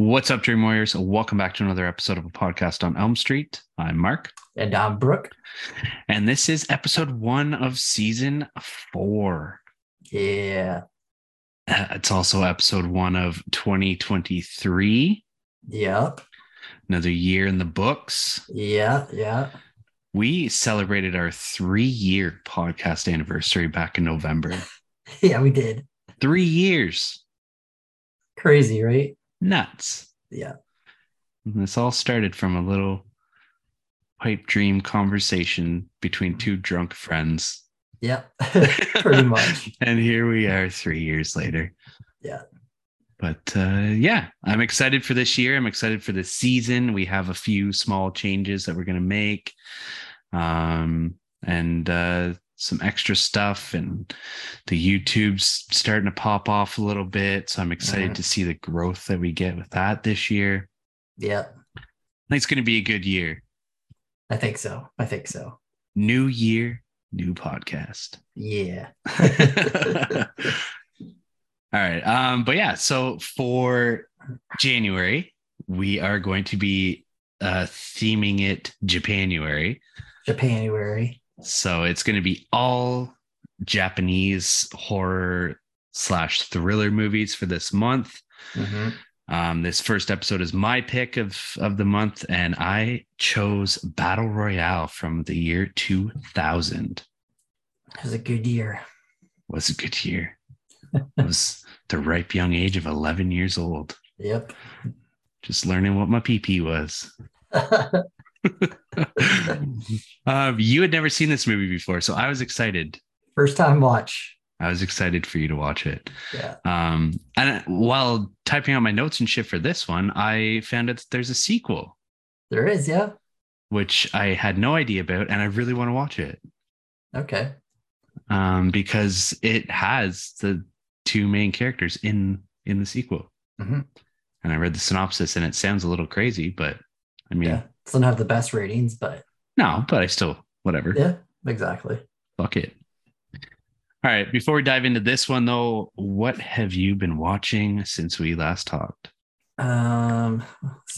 What's up, Dream Warriors? Welcome back to another episode of a podcast on Elm Street. I'm Marc. And I'm Brooke. And this is episode one of season four. Yeah. Uh, it's also episode one of 2023. Yep. Another year in the books. Yeah. Yeah. We celebrated our three year podcast anniversary back in November. yeah, we did. Three years. Crazy, right? Nuts. Yeah. And this all started from a little pipe dream conversation between two drunk friends. Yeah, Pretty much. and here we are three years later. Yeah. But uh, yeah, I'm excited for this year. I'm excited for this season. We have a few small changes that we're going to make. Um, and uh, some extra stuff and the YouTube's starting to pop off a little bit. So I'm excited mm-hmm. to see the growth that we get with that this year. Yeah. I think it's going to be a good year. I think so. I think so. New year, new podcast. Yeah. All right. Um, but yeah, so for January, we are going to be uh theming it Japanuary. Japanuary. So it's going to be all Japanese horror slash thriller movies for this month. Mm-hmm. Um, this first episode is my pick of of the month, and I chose Battle Royale from the year 2000. It was a good year. It was a good year. it was the ripe young age of 11 years old. Yep. Just learning what my PP was. um, you had never seen this movie before, so I was excited. First time watch. I was excited for you to watch it. Yeah. Um, and while typing out my notes and shit for this one, I found out that there's a sequel. There is, yeah. Which I had no idea about, and I really want to watch it. Okay. Um, because it has the two main characters in in the sequel. Mm-hmm. And I read the synopsis, and it sounds a little crazy, but I mean, yeah doesn't have the best ratings, but no, but I still whatever. Yeah, exactly. Fuck it. All right. Before we dive into this one, though, what have you been watching since we last talked? Um,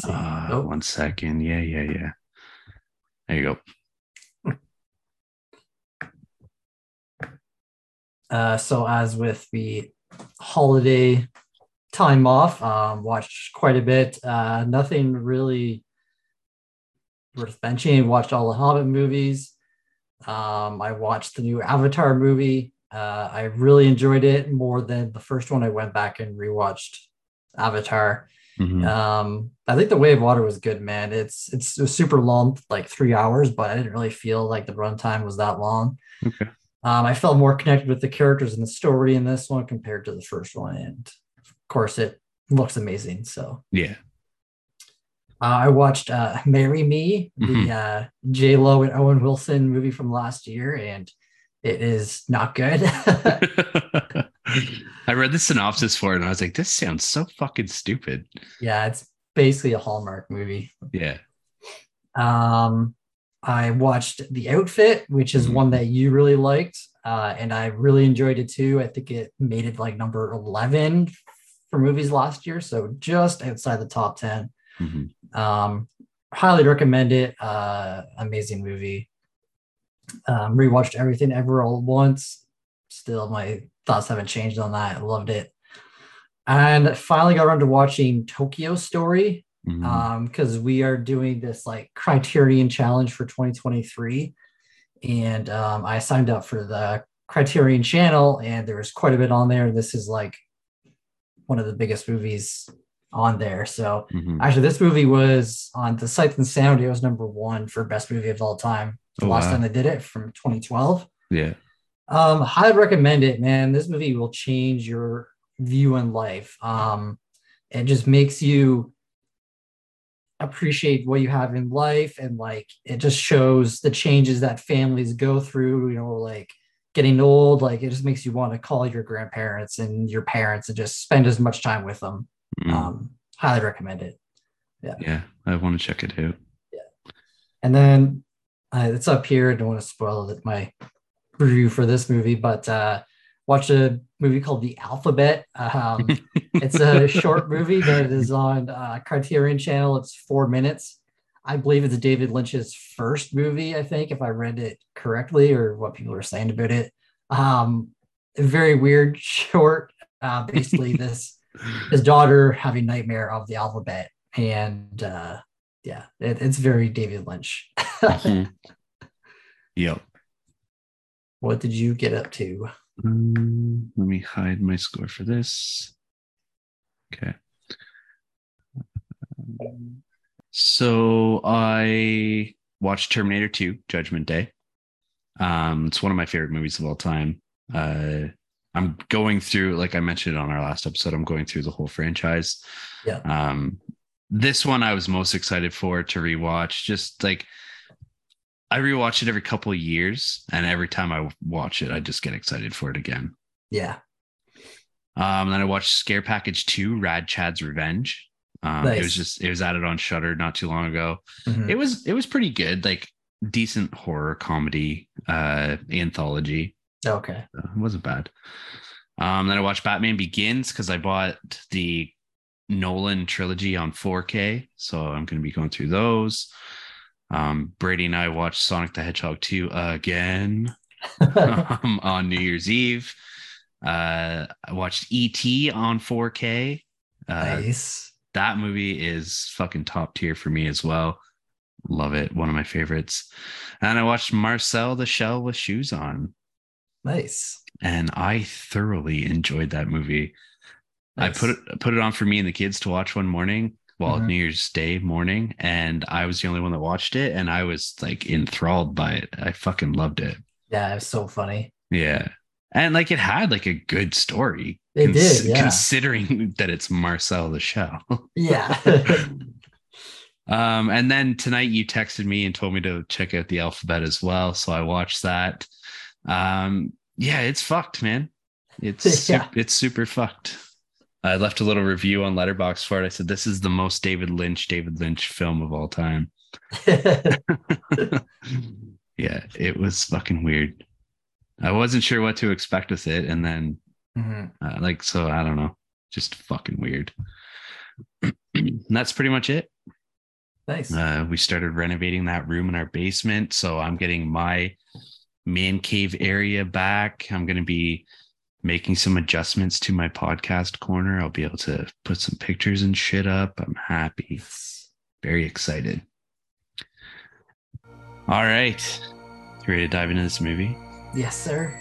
uh, oh. one second. Yeah, yeah, yeah. There you go. Uh, so as with the holiday time off, um, watched quite a bit. Uh, nothing really worth mentioning. Watched all the Hobbit movies. Um, I watched the new Avatar movie. Uh, I really enjoyed it more than the first one. I went back and rewatched Avatar. Mm-hmm. Um, I think The Way of Water was good, man. It's it's super long, like three hours, but I didn't really feel like the runtime was that long. Okay. Um, I felt more connected with the characters and the story in this one compared to the first one, and of course, it looks amazing. So yeah, I watched uh, "Marry Me," mm-hmm. the uh, J Lo and Owen Wilson movie from last year, and it is not good. I read the synopsis for it, and I was like, "This sounds so fucking stupid." Yeah, it's basically a Hallmark movie. Yeah. Um, I watched The Outfit, which is mm-hmm. one that you really liked, uh, and I really enjoyed it too. I think it made it like number eleven for movies last year, so just outside the top ten. Mm-hmm. Um, highly recommend it. Uh, amazing movie. Um, rewatched everything ever all once. Still, my thoughts haven't changed on that. Loved it. And finally got around to watching Tokyo Story Um, because mm-hmm. um, we are doing this like Criterion Challenge for 2023, and um, I signed up for the Criterion channel, and there was quite a bit on there. This is like one of the biggest movies on there. So mm-hmm. actually, this movie was on the Sight and Sound. It was number one for best movie of all time. The oh, last wow. time they did it from 2012. Yeah. Um, I'd recommend it, man. This movie will change your view on life. Um, it just makes you appreciate what you have in life and like it just shows the changes that families go through you know like getting old like it just makes you want to call your grandparents and your parents and just spend as much time with them Mm. Um, highly recommend it. Yeah. Yeah. I want to check it out. Yeah. And then uh, it's up here. I don't want to spoil it, my review for this movie, but uh, watched a movie called The Alphabet. Um, it's a short movie that is on uh, Criterion Channel. It's four minutes. I believe it's David Lynch's first movie. I think, if I read it correctly, or what people are saying about it. Um, very weird, short. Uh, basically, this his daughter having nightmare of the alphabet, and uh, yeah, it, it's very David Lynch. Mhm. Yep. what did you get up to? Um, let me hide my score for this. Okay. Um, So I watched Terminator 2 Judgment Day. Um, it's one of my favorite movies of all time. Uh, I'm going through, like I mentioned on our last episode, I'm going through the whole franchise. Yeah. Um, this one I was most excited for to rewatch. Just like I rewatch it every couple of years, and every time I watch it, I just get excited for it again. Yeah, Um, then I watched Scare Package 2, Rad Chad's Revenge. Um, it was just it was added on Shudder not too long ago. Mhm. It was it was pretty good, like decent horror comedy uh anthology. Okay. So it wasn't bad. Um, then I watched Batman Begins because I bought the Nolan trilogy on 4K, so I'm going to be going through those. Um, Brady and I watched Sonic the Hedgehog 2 again um, on New Year's Eve. Uh, I watched ET on 4K. Uh, nice. That movie is fucking top tier for me as well. Love it. One of my favorites. And I watched Marcel the Shell with Shoes on Nice. and I thoroughly enjoyed that movie. I put it put it on for me and the kids to watch one morning, well, Mhm. New Year's Day morning, and I was the only one that watched it, and I was like enthralled by it. I fucking loved it. Yeah, it's so funny. Yeah, and like it had like a good story. It did, yeah. considering that it's Marcel the Shell. Yeah. Um, and then tonight you texted me and told me to check out the alphabet as well. So I watched that. Um, yeah, it's fucked, man. It's Yeah. it's super fucked. I left a little review on Letterboxd for it. I said this is the most David Lynch, David Lynch film of all time. yeah, it was fucking weird. I wasn't sure what to expect with it, and then Mhm. uh, like so, I don't know, just fucking weird. that's pretty much it. Nice. Uh, we started renovating that room in our basement. So I'm getting my man cave area back. I'm going to be making some adjustments to my podcast corner. I'll be able to put some pictures and shit up. I'm happy, very excited. All right. You ready to dive into this movie? Yes, sir.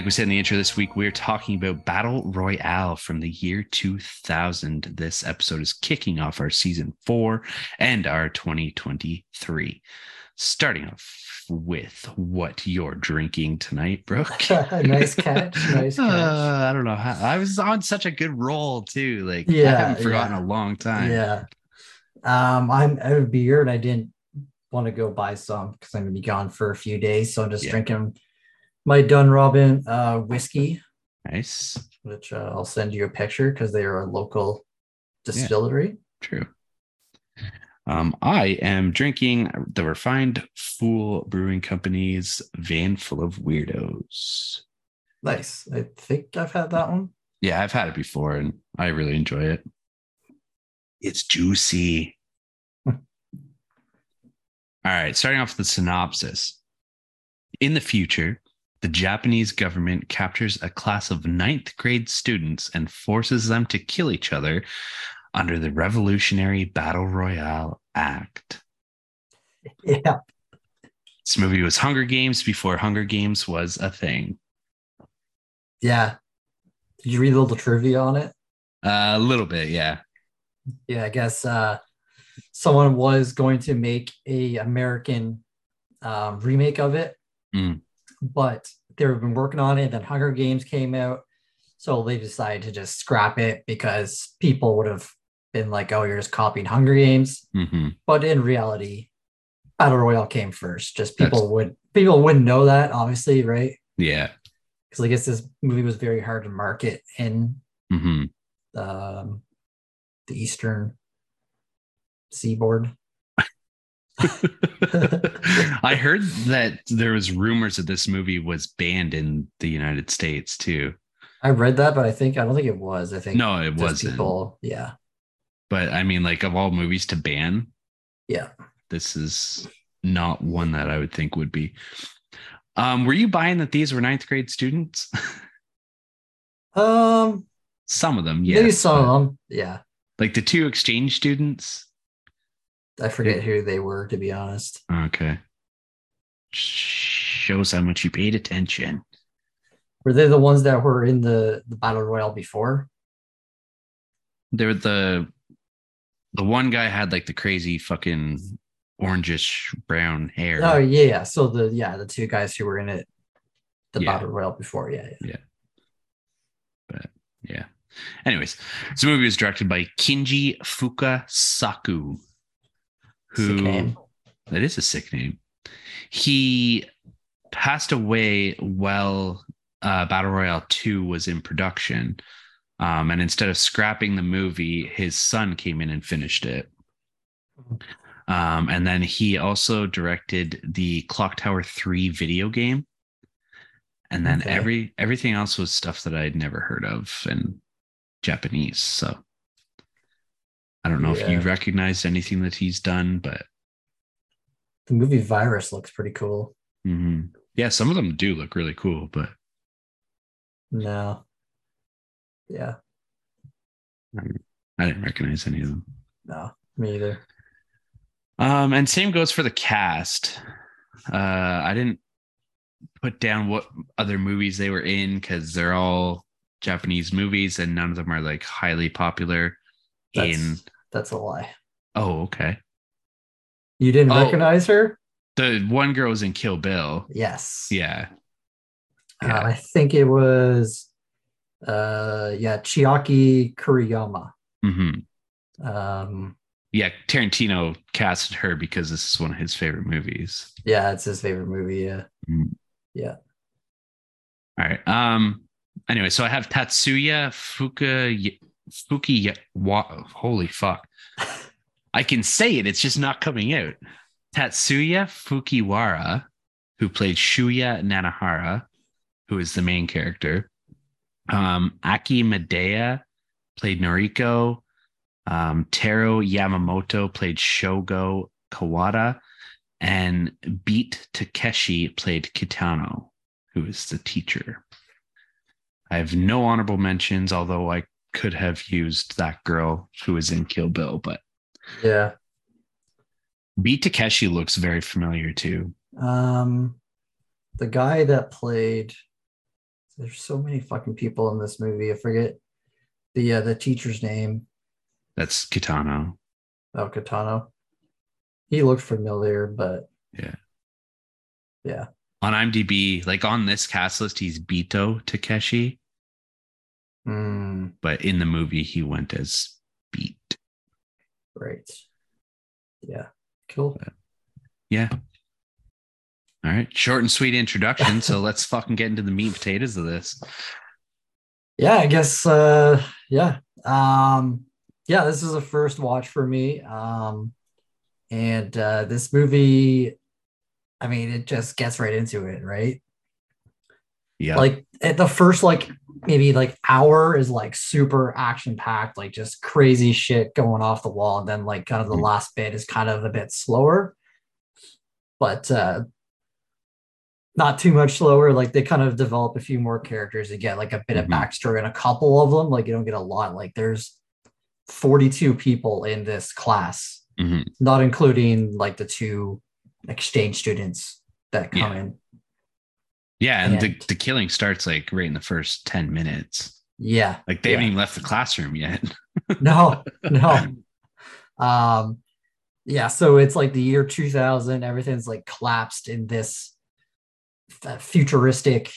Like we said in the intro this week, we're talking about Battle Royale from the year 2000. This episode is kicking off our season four and our 2023. Starting off with what you're drinking tonight, Brooke. nice catch. Nice Uh, catch. I don't know. how- I was on such a good roll too. Like, I Yeah, haven't forgotten yeah. a long time. Yeah. Um, I'm out of beer and I didn't want to go buy some because I'm gonna be gone for a few days. So I'm just Yeah. drinking my Dunrobin uh whiskey, Nice. which uh, I'll send you a picture because they are a local distillery. True. Um, I am drinking the Refined Fool Brewing Company's Van Full of Weirdos. Nice. I think I've had that one. Yeah, I've had it before and I really enjoy it. It's juicy. All right, starting off with the synopsis. In the future, the Japanese government captures a class of ninth grade students and forces them to kill each other under the Revolutionary Battle Royale Act. Yeah. This movie was Hunger Games before Hunger Games was a thing. Yeah. Did you read a little trivia on it? Uh, a little bit, yeah. Yeah, I guess uh, someone was going to make a American um, remake of it, Mm. But they've been working on it. Then Hunger Games came out, so they decided to just scrap it because people would have been like, "Oh, you're just copying Hunger Games," hmm but in reality, Battle Royale came first. Just people That's- would people wouldn't know that, obviously, right? Yeah. Because I guess this movie was very hard to market in hmm um, the Eastern Seaboard. I heard that there was rumors that this movie was banned in the United States too. I read that, but I think I don't think it was. I think No, it wasn't. People, yeah, But I mean, like of all movies to ban, yeah. this is not one that I would think would be. Um, were you buying that these were ninth grade students? Um, some of them, maybe some of them. Yeah, Like the two exchange students. I forget who they were to be honest. Okay. Shows how much you paid attention. Were they the ones that were in the the battle royale before? They're the the one guy had like the crazy fucking orangish brown hair. Oh yeah, yeah. So the yeah the two guys who were in it, the Yeah. battle royale before. Yeah, yeah. Yeah. But yeah. Anyways, this movie was directed by Kinji Fukasaku, who that is a sick name. He passed away while uh, Battle Royale 2 was in production. Um, and instead of scrapping the movie, his son came in and finished it. Um, and then he also directed the Clock Tower 3 video game. And then Okay. every- every everything else was stuff that I'd never heard of in Japanese. So I don't know if you Yeah. recognized anything that he's done, but The movie Virus looks pretty cool. Mhm. Yeah, some of them do look really cool, but No. Yeah. I didn't recognize any of them. No. Me either. Um, and same goes for the cast. Uh, I didn't put down what other movies they were in because they're all Japanese movies and none of them are like highly popular. That's in that's a lie. oh, okay. You didn't Oh. recognize her? The one girl was in Kill Bill. Yes. Yeah. Uh, I think it was uh yeah, Chiaki Kuriyama. hmm Um Yeah. Tarantino casted her because this is one of his favorite movies. yeah, it's his favorite movie. Yeah. Mhm. Yeah. All right. Um. Anyway, so I have Tatsuya Fuka Fuki. Wa, holy fuck! I can say it. It's just not coming out. Tatsuya Fukiwara, who played Shuya Nanahara, who is the main character. Um, Aki Maeda played Noriko. Um, Taro Yamamoto played Shogo Kawada, and Beat Takeshi played Kitano who is the teacher. I have no honorable mentions, although I could have used that girl who was in Kill Bill, but Yeah. B Takeshi looks very familiar too. Um the guy that played there's so many fucking people in this movie. I forget the uh, the teacher's name. That's Kitano. Oh, Kitano. He looked familiar, but Yeah. Yeah. On IMDb, like on this cast list, he's Bito Takeshi, Hmm. but in the movie, he went as Beat. Right. Yeah. Cool. Yeah. All right. Short and sweet introduction. so let's fucking get into the meat and potatoes of this. Yeah, I guess uh yeah. Um yeah, this is a first watch for me. Um and uh this movie I mean, it just gets right into it, right? Yeah. Like at the first like maybe like hour is like super action packed, like just crazy shit going off the wall and then like kind of the Mhm. last bit is kind of a bit slower. But uh not too much slower. Like they kind of develop a few more characters. You get like a bit Mhm. of backstory and a couple of them. Like you don't get a lot. Like there's 42 people in this class, Mhm. not including like the two exchange students that come Yeah. in. Yeah, and the, And- the killing starts like right in the first 10 minutes. Yeah. Like they yeah. haven't even left the classroom yet. no, no. Um, yeah, so it's like the year 2000, everything's like collapsed in this f- futuristic,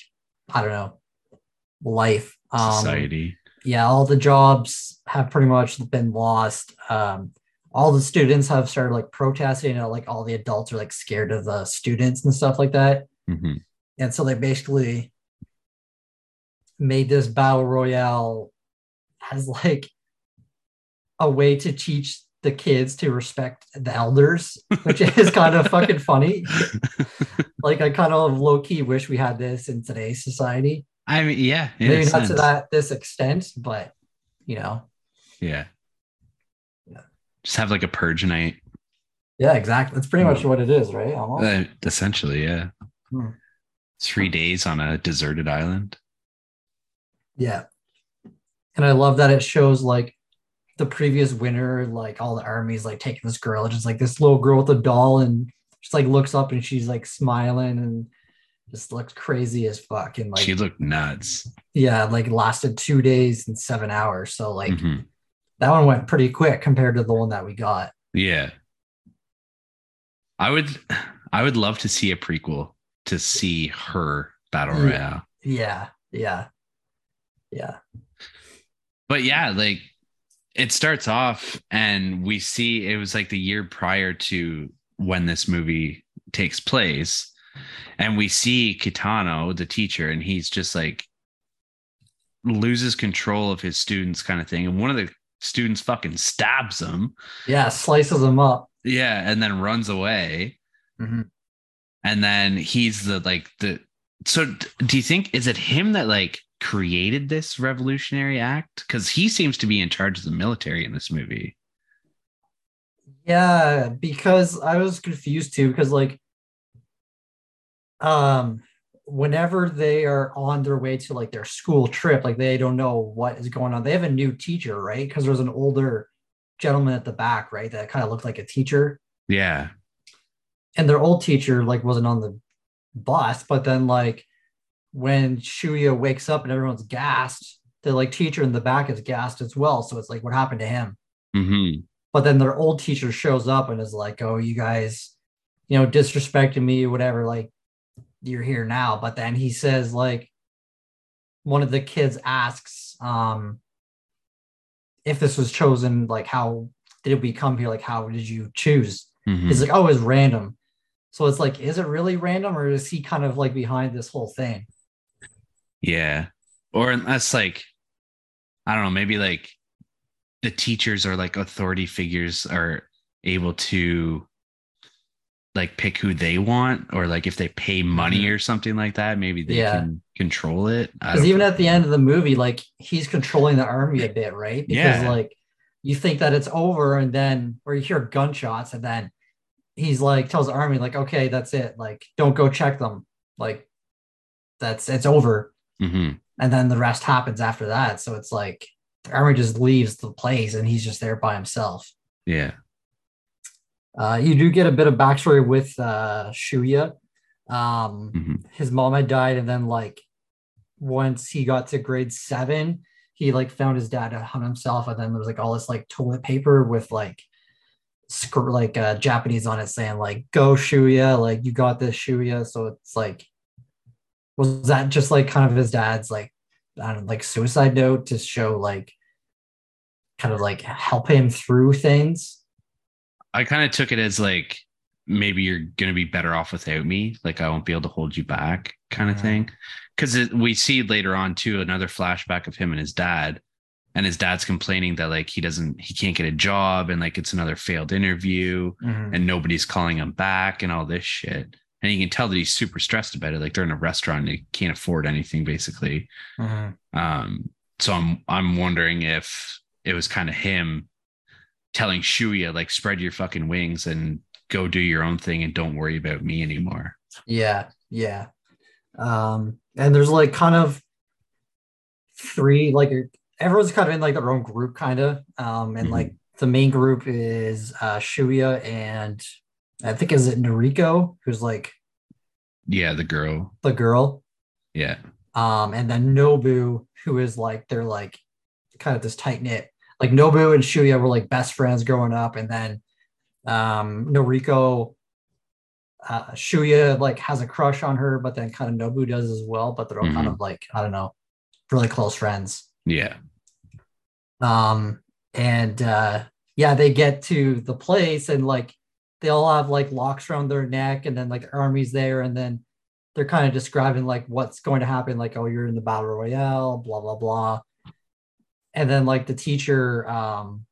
I don't know, life. Um, Society. yeah, all the jobs have pretty much been lost. Um, all the students have started like protesting, and like all the adults are like scared of the students and stuff like that. hmm And so they basically made this battle royale as like a way to teach the kids to respect the elders, which is kind of fucking funny. Like I kind of low key wish we had this in today's society. I mean, yeah, Maybe not to that this extent, but you know, Yeah. Yeah. Just have like a purge night. yeah, exactly. That's pretty much what it is, right? Almost. Uh, essentially, yeah. Hmm. Three days on a deserted island. Yeah. And I love that it shows like the previous winner, like all the armies like taking this girl, just like this little girl with a doll, and just like looks up and she's like smiling and just looks crazy as fuck. And like she looked nuts. yeah, like lasted two days and seven hours. So like Mhm. that one went pretty quick compared to the one that we got. Yeah. I would I would love to see a prequel to see her battle royale. Yeah, yeah. Yeah. But yeah, like it starts off and we see it was like the year prior to when this movie takes place. And we see Kitano, the teacher, and he's just like loses control of his students kind of thing. And one of the students fucking stabs him. Yeah, slices him up. Yeah, and then runs away. Mhm. And then he's the like the so do you think is it him that like created this revolutionary act? Because he seems to be in charge of the military in this movie. Yeah, because I was confused too, because like um whenever they are on their way to like their school trip, like they don't know what is going on. They have a new teacher, right? Because there's an older gentleman at the back, right? That kind of looked like a teacher. Yeah. And their old teacher like wasn't on the bus, but then like when Shuya wakes up and everyone's gassed, the like teacher in the back is gassed as well. So it's like what happened to him? hmm but then their old teacher shows up and is like, "Oh, you guys, you know, disrespecting me, whatever. Like, you're here now." But then he says, like, one of the kids asks, um, if this was chosen, like, how did we come here? Like, how did you choose? hmm He's like, "Oh, it's random." So it's like, is it really random, or is he kind of like behind this whole thing? Yeah. Or unless like I don't know, maybe like the teachers or like authority figures are able to like pick who they want or like if they pay money or something like that, maybe they Mm-hmm. Yeah. can control it. Because even at the end of the movie, like he's controlling the army a bit, right? Because Yeah. like you think that it's over, and then or you hear gunshots, and then he's like tells the army, like, okay, that's it. Like, don't go check them. Like, that's it's over. Mhm. And then the rest happens after that. So it's like the army just leaves the place and he's just there by himself. Yeah. Uh, you do get a bit of backstory with uh, Shuya. Um, Mhm. His mom had died, and then like once he got to grade seven, he like found his dad had hung himself, and then there was like all this like toilet paper with like like uh, Japanese on it saying like "Go Shuya," like you got this Shuya. So it's like, was that just like kind of his dad's like I don't know, like suicide note to show like kind of like help him through things? I kind of took it as like maybe you're to be better off without me. Like I won't be able to hold you back, kind of Mhm. thing. Because we see later on too another flashback of him and his dad, and his dad's complaining that like he doesn't, he can't get a job, and like it's another failed interview, and nobody's calling him back, and all this shit. And you can tell that he's super stressed about it. Like they're in a restaurant, and he can't afford anything basically. Mhm. Um, so I'm I'm wondering if it was kind of him telling Shuya like spread your fucking wings and go do your own thing and don't worry about me anymore. Yeah, yeah. Um, and there's like kind of three, like everyone's kind of in like their own group, kind of. Um, and Mhm. like the main group is uh Shuya and I think is it Noriko, who's like Yeah, the girl. the girl. Yeah. Um, and then Nobu, who is like they're like kind of this tight knit. Like Nobu and Shuya were like best friends growing up, and then um, Noriko, uh, Shuya like has a crush on her, but then kind of Nobu does as well. But they're all kind Mhm. of like I don't know, really close friends. Yeah. Um, and uh, yeah, they get to the place and like they all have like locks around their neck, and then like the army's there, and then they're kind of describing like what's going to happen, like oh you're in the battle royale, blah blah blah, and then like the teacher um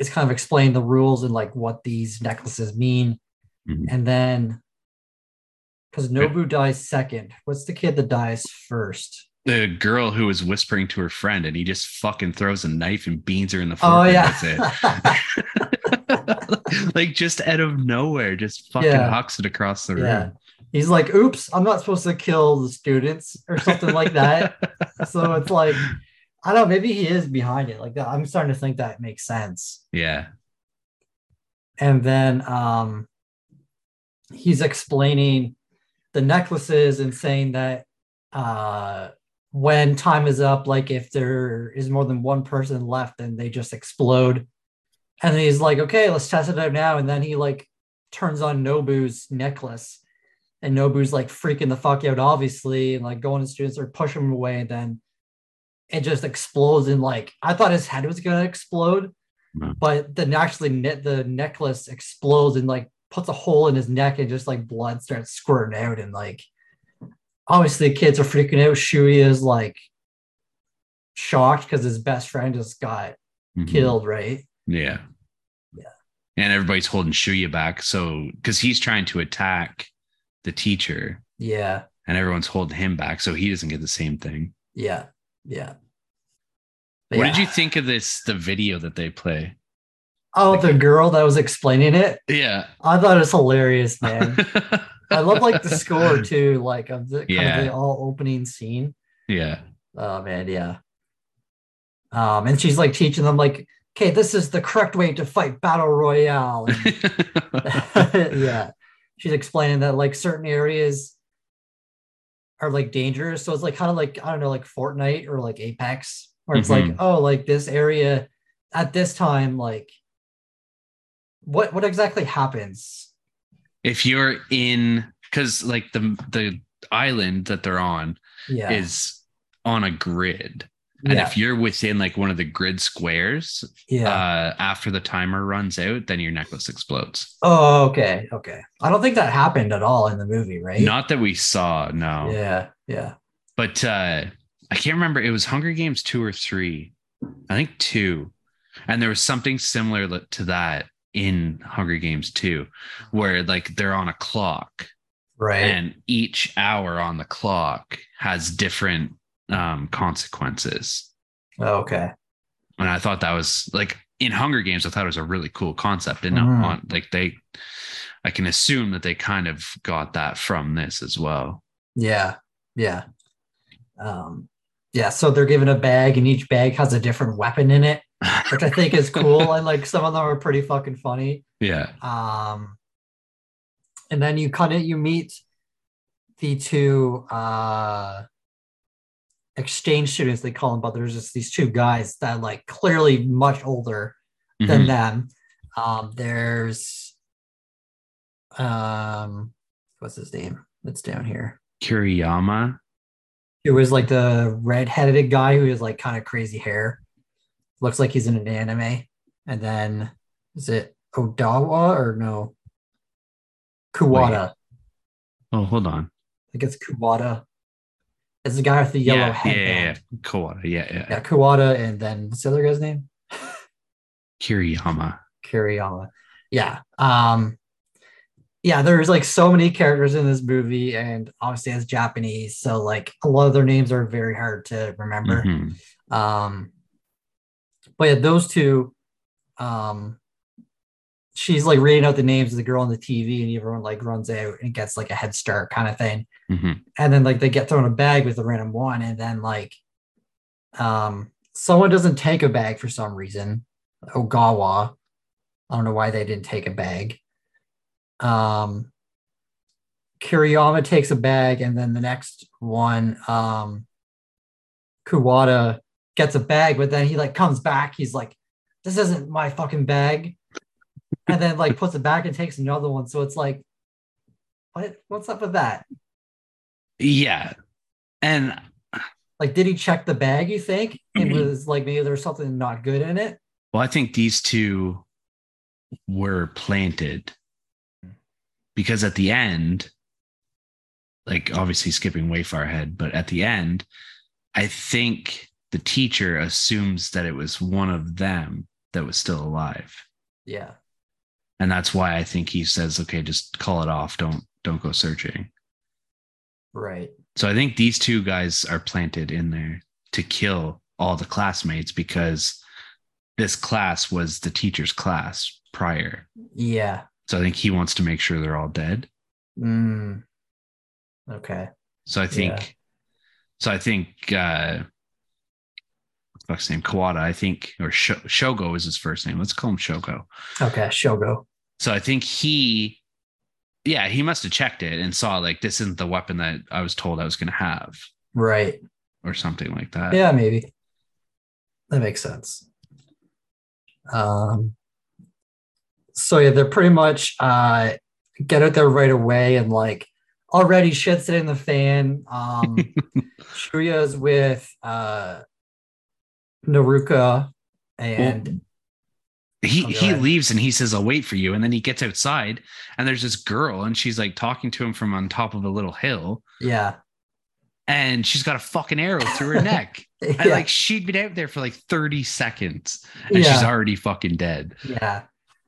is kind of explaining the rules and like what these necklaces mean, Mhm. and then because Nobu dies second, what's the kid that dies first? The girl who was whispering to her friend, and he just fucking throws a knife and beans her in the floor. Oh yeah, That's it. like just out of nowhere, just fucking Yeah. hucks it across the room. Yeah. He's like, oops, I'm not supposed to kill the students or something like that. So it's like, I don't know, maybe he is behind it. Like. I'm starting to think that makes sense. yeah. And then um he's explaining the necklaces and saying that uh when time is up, like if there is more than one person left, then they just explode. And then he's like, okay, let's test it out now. And then he like turns on Nobu's necklace. And Nobu's like freaking the fuck out, obviously, and like going to students are pushing him away. And then it just explodes. And like, I thought his head was going to explode, Wow. but then actually, ne- the necklace explodes and like puts a hole in his neck and just like blood starts squirting out. And like, obviously, the kids are freaking out. Shuya is like shocked because his best friend just got Mhm. killed, right? Yeah. Yeah. And everybody's holding Shuya back. So, because he's trying to attack the teacher Yeah. and everyone's holding him back. So he doesn't get the same thing. Yeah. Yeah. But What yeah. did you think of this, the video that they play? Oh, the girl that was explaining it. Yeah. I thought it was hilarious, man. I love like the score too, like of the kind Yeah. of the all opening scene. Yeah. Oh man, yeah. Um, and she's like teaching them like, okay, this is the correct way to fight battle royale. And- yeah, she's explaining that like certain areas are like dangerous, so it's like kind of like I don't know, like Fortnite or like Apex, where it's like, Mhm. oh, like this area at this time, like what what exactly happens? If you're in, because like the the island that they're on Yeah, is on a grid. And yeah, if you're within like one of the grid squares, yeah. uh, after the timer runs out, then your necklace explodes. oh, okay, okay. I don't think that happened at all in the movie, right? Not that we saw, no. Yeah, yeah. But uh, I can't remember. It was Hunger Games two or three. I think two. And there was something similar to that in Hunger Games 2, where like they're on a clock Right. and each hour on the clock has different um, consequences. okay. And I thought that was like in Hunger Games, I thought it was a really cool concept. And Mhm. on like they, I can assume that they kind of got that from this as well. Yeah, yeah. Um, yeah, so they're given a bag and each bag has a different weapon in it, which I think is cool. and like some of them are pretty fucking funny. yeah. Um, and then you kind of you meet the two uh exchange students they call them, but there's just these two guys that like clearly much older than Mhm. them. Um, there's um what's his name? That's down here. Kuriyama. It was like the red-headed guy who has like kind of crazy hair. Looks like he's in an anime. And then is it Odawa or no? Kuwata. Oh, hold on. I think it's Kuwata. It's the guy with the yellow yeah, yeah, headband. yeah, yeah. Kawada. Yeah, yeah. Yeah, Kuwata, and then what's the other guy's name? Kiriyama. Kiriyama. Yeah. Um yeah, there's like so many characters in this movie, and obviously it's Japanese, so like a lot of their names are very hard to remember. Mhm. Um but yeah, those two, um she's like reading out the names of the girl on the TV, and everyone like runs out and gets like a head start kind of thing. Mhm. and then like they get thrown a bag with a random one and then like um someone doesn't take a bag for some reason ogawa i don't know why they didn't take a bag um Kiriyama takes a bag, and then the next one, um, Kuwata gets a bag, but then he like comes back. He's like, "This isn't my fucking bag," and then like puts it back and takes another one. So it's like, what? What's up with that? Yeah. And Like, did he check the bag? You think it mm-hmm. was like maybe there was something not good in it? well, I think these two were planted because at the end, like obviously skipping way far ahead, but at the end, I think the teacher assumes that it was one of them that was still alive. Yeah. And that's why I think he says, okay, just call it off. Don't don't go searching. Right. So I think these two guys are planted in there to kill all the classmates because this class was the teacher's class prior. Yeah. So I think he wants to make sure they're all dead. Mm. Okay. So I think, Yeah. so I think, uh, fuck's his name? Kawada, I think, or Sh- Shogo is his first name. Let's call him Shogo. Okay. Shogo. So I think he, yeah, he must have checked it and saw like this isn't the weapon that I was told I was going to have Right. or something like that. Yeah, maybe. That makes sense. Um so yeah, they're pretty much uh get out there right away and like already shit's in the fan. Um Shuya's with uh Naruka and he Oh, he ahead. leaves and he says i'll wait for you and then he gets outside and there's this girl and she's like talking to him from on top of a little hill yeah. and she's got a fucking arrow through her neck Yeah. and like she'd been out there for like 30 seconds and Yeah. she's already fucking dead Yeah.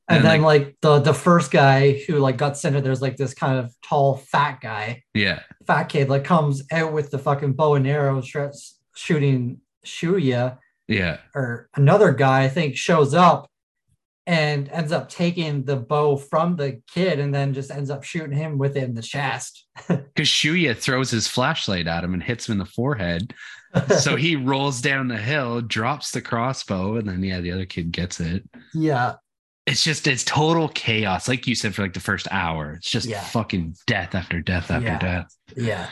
And, And, then like, the the first guy who like got sent there's like this kind of tall fat guy, yeah fat kid, like comes out with the fucking bow and arrow starts shooting Shuya. Yeah or another guy I think shows up and ends up taking the bow from the kid and then just ends up shooting him within the chest. because shuya throws his flashlight at him and hits him in the forehead so he rolls down the hill drops the crossbow and then yeah the other kid gets it yeah, it's just it's total chaos like you said for like the first hour it's just Yeah. fucking death after death after Yeah. death yeah.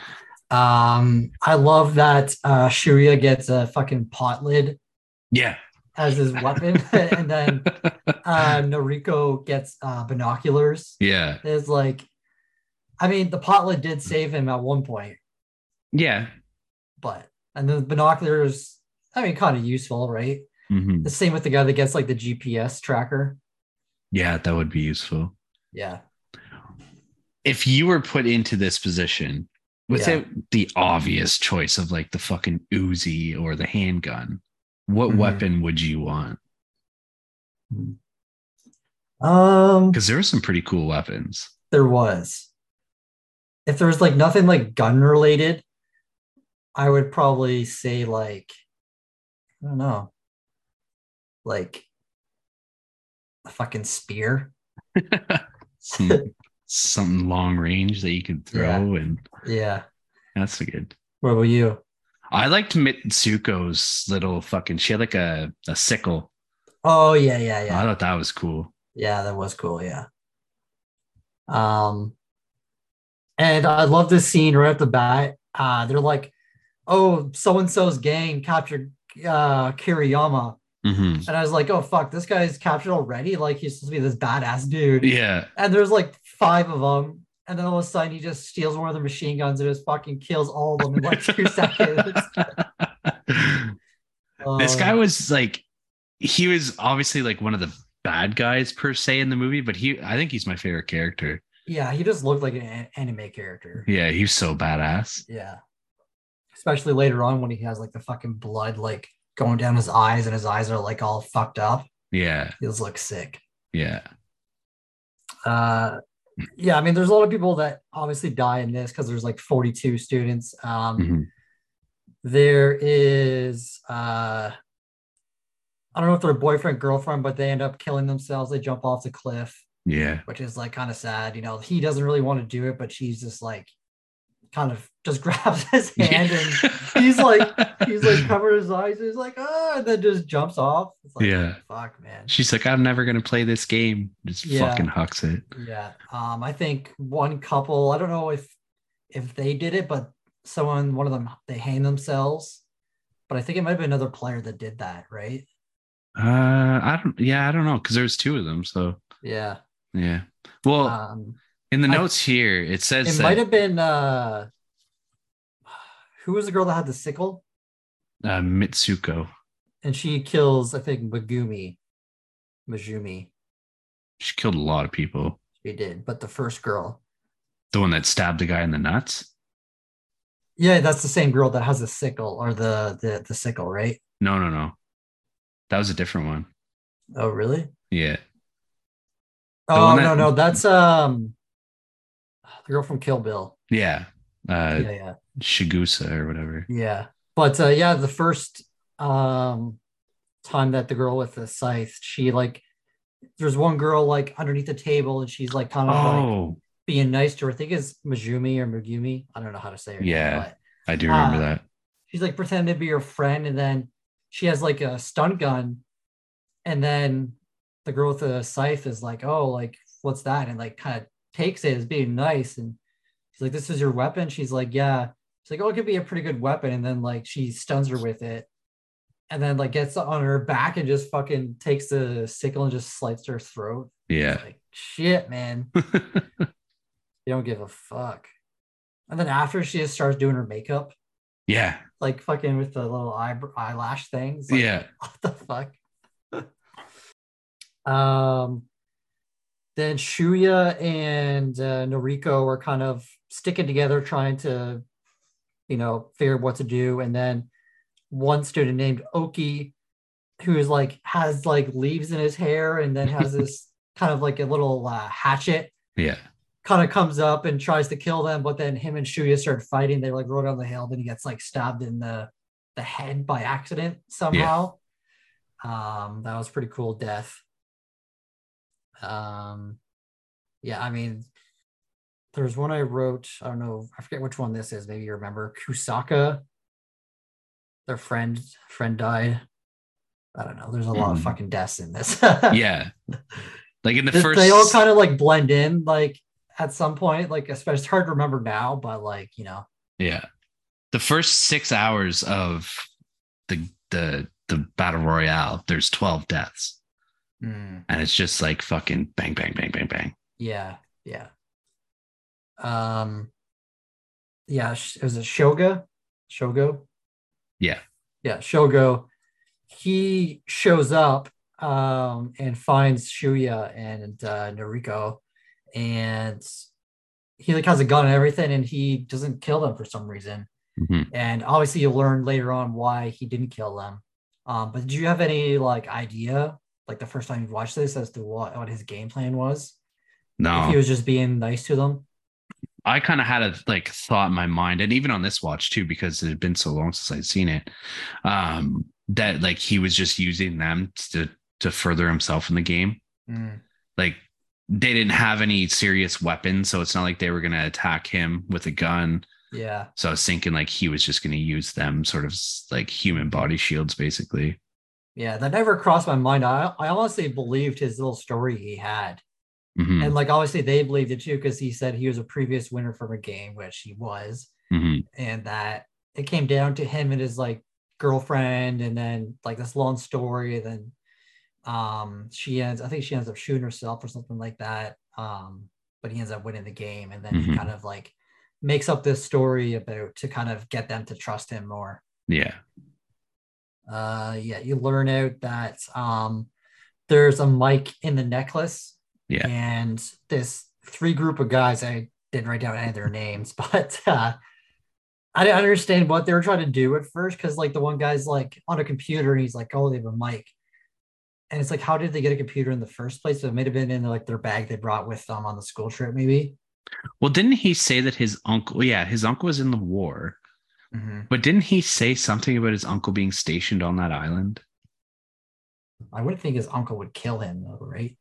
Um, I love that uh Shuria gets a fucking pot lid yeah as his weapon, and then uh Noriko gets uh binoculars. yeah It's like I mean the pot lid did save him at one point, yeah but and the binoculars, I mean, kind of useful, right? Mhm. The same with the guy that gets like the GPS tracker. yeah that would be useful Yeah. if you were put into this position without the obvious choice of like the fucking Uzi or the handgun, what Mhm. weapon would you want? Um, Because there are some pretty cool weapons. there was. If there was like nothing like gun related, I would probably say like I don't know, like a fucking spear. Some, something long range that you could throw, and Yeah. that's a good. What about you? I liked Mitsuko's little fucking. She had like a, a sickle. Oh yeah, yeah, yeah. I thought that was cool. Yeah, that was cool. Yeah. Um, and I love this scene right off the bat. Uh, they're like, "Oh, so and so's gang captured uh Kiriyama," hmm and I was like, "Oh fuck, this guy's captured already! Like he's supposed to be this badass dude." Yeah. And there's like five of them, and then all of a sudden he just steals one of the machine guns and just fucking kills all of them in like two seconds. this guy Um, was like he was obviously like one of the bad guys per se in the movie but he i think he's my favorite character yeah, he just looked like an anime character. yeah he's so badass Yeah. Especially later on when he has like the fucking blood like going down his eyes and his eyes are like all fucked up. yeah He just looks sick. yeah Uh yeah, I mean there's a lot of people that obviously die in this because there's like 42 students. Um Mhm. there is uh I don't know if they're boyfriend, girlfriend, but they end up killing themselves. They jump off the cliff, yeah which is like kind of sad. You know, he doesn't really want to do it, but she's just like kind of just grabs his hand and he's like he's like covered his eyes. He's like, oh, and then just jumps off. It's like, Yeah. fuck, man. She's like, I'm never gonna play this game. Just Yeah. fucking hucks it. Yeah. Um, I think one couple, I don't know if if they did it, but someone, one of them, they hang themselves. But I think it might have been another player that did that, right? Uh, I don't. Yeah, I don't know because there's two of them. So Yeah. yeah. Well, Um, in the I- notes here, it says it that, might have been uh who was the girl that had the sickle? uh, Mitsuko. And she kills, I think, Megumi. Majumi. She killed a lot of people. She did, but the first girl. The one that stabbed the guy in the nuts. Yeah, that's the same girl that has the sickle or the the, the sickle, right? No, no, no. That was a different one. Oh, really? Yeah. Oh one no, that- no, that's um the girl from Kill Bill. Yeah. Uh, yeah, yeah. Chigusa or whatever. Yeah. But uh yeah, the first um time that the girl with the scythe, she like there's one girl like underneath the table and she's like kind of like Oh, being nice to her. I think it's Majumi or Megumi. I don't know how to say her. name, Yeah. but I do remember Ah. that. she's like pretending to be your friend, and then she has like a stun gun, and then the girl with the scythe is like, "Oh, like what's that?" and like kind of takes it as being nice, and she's like, "This is your weapon." She's like, "Yeah." She's like, "Oh, it could be a pretty good weapon," and then like she stuns her with it, and then like gets on her back and just fucking takes the sickle and just slits her throat. Yeah. Like shit, man. You don't give a fuck. And then after she just starts doing her makeup, yeah. like fucking with the little eye, eyelash things. like, Yeah. What the fuck? um, then Shuya and uh, Noriko are kind of sticking together, trying to, you know, figure out what to do. And then one student named Oki, who is like has like leaves in his hair, and then has this kind of like a little uh, hatchet Yeah. kind of comes up and tries to kill them, but then him and Shuya start fighting. They like roll down the hill, then he gets like stabbed in the the head by accident somehow. Um, that was pretty cool death. Um, yeah, I mean, there's one I wrote. I don't know, I forget which one this is. Maybe you remember Kusaka. Their friend friend died. I don't know. There's a lot of Mhm. fucking deaths in this. Yeah. Like in the They- first they all kind of like blend in like at some point like especially it's hard to remember now but like you know Yeah. The first six hours of the the the battle royale, there's 12 deaths. And it's just like fucking bang, bang, bang, bang, bang. yeah yeah um yeah sh- it was a shoga shogo Yeah. yeah shogo he shows up um and finds shuya and uh noriko and he like has a gun and everything and he doesn't kill them for some reason Mhm. and obviously you learn later on why he didn't kill them um but did you have any like idea like the first time you watched this as to what what his game plan was if No, he was just being nice to them I kind of had a like thought in my mind, and even on this watch too, because it had been so long since I'd seen it, um, that like he was just using them to to further himself in the game. Like they didn't have any serious weapons, so it's not like they were gonna attack him with a gun. yeah So I was thinking like he was just gonna use them sort of like human body shields, basically. Yeah that never crossed my mind i i honestly believed his little story he had Mhm, and like obviously they believed it too because he said he was a previous winner from a game which he was mhm. and that it came down to him and his like girlfriend and then like this long story and then um she ends i think she ends up shooting herself or something like that um but he ends up winning the game and then he Mhm. kind of like makes up this story about to kind of get them to trust him more Yeah. Uh yeah you learn out that um there's a mic in the necklace Yeah. and this three group of guys i didn't write down any of their names but uh i didn't understand what they were trying to do at first because like the one guy's like on a computer and he's like oh they have a mic and it's like how did they get a computer in the first place so it might have been in like their bag they brought with them on the school trip maybe Well, didn't he say that his uncle? Yeah, his uncle was in the war, Mm-hmm. but didn't he say something about his uncle being stationed on that island? i wouldn't think his uncle would kill him though right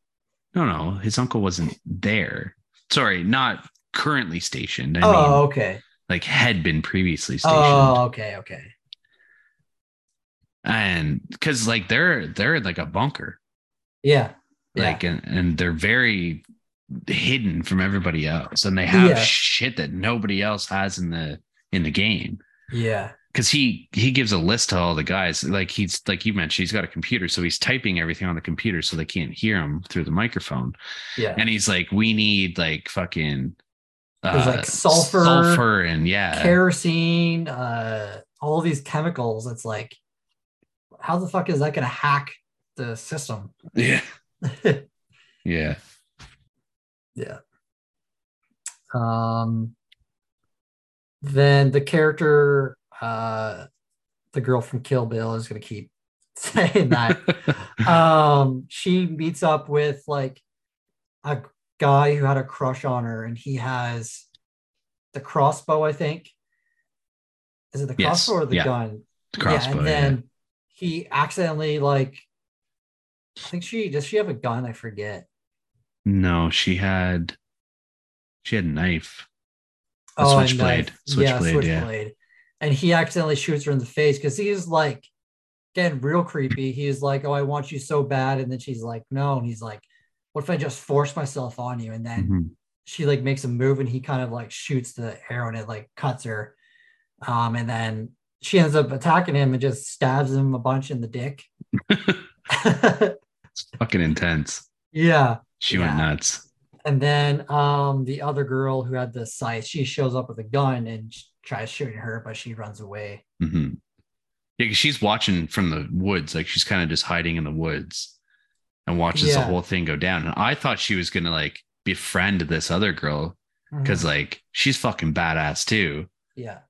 No, no, his uncle wasn't there. Sorry, not currently stationed. I oh mean, okay like had been previously oh, stationed. Oh, okay, okay. And because like they're they're like a bunker. Yeah. yeah. Like and, and they're very hidden from everybody else. And they have Yeah. shit that nobody else has in the in the game. Yeah. because he he gives a list to all the guys like he's like you mentioned he's got a computer so he's typing everything on the computer so they can't hear him through the microphone Yeah. and he's like we need like fucking There's, like, sulfur, sulfur and yeah Kerosene, uh, all these chemicals. It's like, how the fuck is that gonna hack the system? yeah yeah Yeah. Um then the character uh the girl from Kill Bill is gonna keep saying that. um she meets up with like a guy who had a crush on her and he has the crossbow, I think. Is it the Yes, crossbow or the yeah. gun? crossbow yeah, and yeah. then he accidentally like I think she does she have a gun? I forget. no she had she had a knife Oh, and, uh, switchblade. yeah, Switchblade, yeah. And he accidentally shoots her in the face because he's like getting real creepy. He's like, "Oh, I want you so bad," and then she's like, "No," and he's like, "What if I just force myself on you?" And then Mhm. she like makes a move, and he kind of like shoots the arrow, and it like cuts her. Um, and then she ends up attacking him and just stabs him a bunch in the dick. it's fucking intense yeah. she went nuts And then um the other girl who had the sight, she shows up with a gun and tries shooting her, but she runs away. hmm Yeah, she's watching from the woods, like she's kind of just hiding in the woods and watches the whole thing go down. And I thought she was gonna like befriend this other girl because Mhm. like she's fucking badass too. yeah.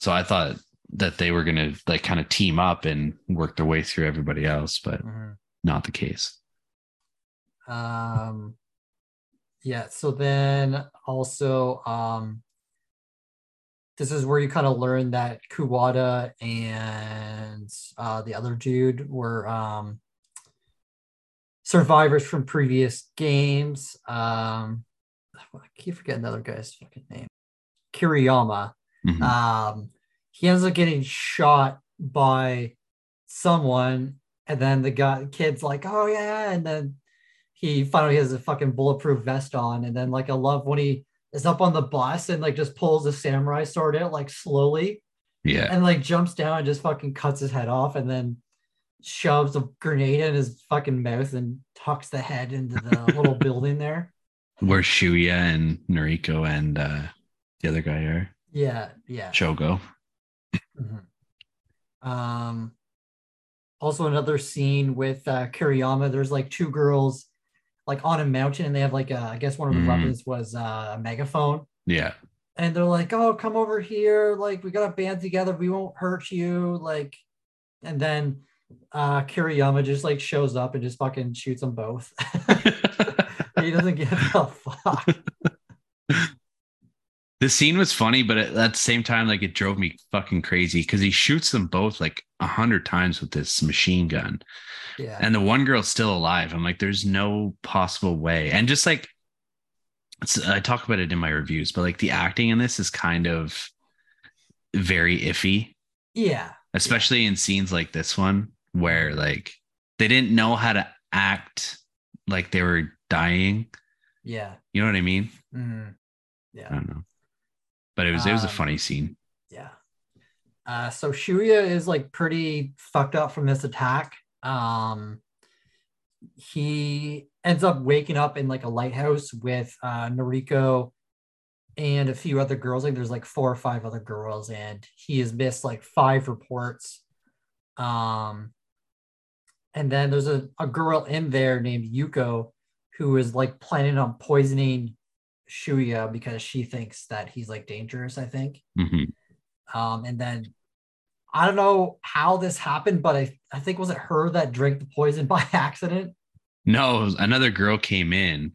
So I thought that they were gonna like kind of team up and work their way through everybody else, but Mhm. not the case. Um yeah, so then also um this is where you kind of learn that Kuwata and uh the other dude were um survivors from previous games. Um I keep forgetting the other guy's fucking name. Kiriyama. Mhm. um he ends up getting shot by someone and then the guy the kid's like oh yeah and then he finally has a fucking bulletproof vest on and then like i love when he is up on the bus and like just pulls the samurai sword out like slowly yeah. and like jumps down and just fucking cuts his head off and then shoves a grenade in his fucking mouth and tucks the head into the little building there Where Shuya and Noriko and uh the other guy are yeah yeah Shogo. Mhm. Um, also another scene with uh, Kiriyama. There's like two girls, like on a mountain, and they have like a, I guess one of the Mhm. weapons was uh, a megaphone, Yeah. and they're like, "Oh, come over here! Like we got a band together. We won't hurt you." Like, and then uh, Kiriyama just like shows up and just fucking shoots them both. he doesn't give a fuck. the scene was funny, but at, at the same time, like it drove me fucking crazy because he shoots them both like a hundred times with this machine gun, Yeah, and the one girl's still alive. I'm like, there's no possible way. And just like, it's, I talk about it in my reviews, but like the acting in this is kind of very iffy, yeah, especially in scenes like this one where like they didn't know how to act like they were dying. yeah, You know what I mean? Mhm. I yeah. don't know, but it was it was a Um, funny scene. Yeah. Uh, so Shuya is like pretty fucked up from this attack. Um, he ends up waking up in like a lighthouse with uh, Noriko and a few other girls. Like there's like four or five other girls, and he has missed like five reports. Um, and then there's a, a girl in there named Yuko who is like planning on poisoning Shuya because she thinks that he's like dangerous, I think. Mhm. Um, and then I don't know how this happened, but I, I think was it her that drank the poison by accident? No, another girl came in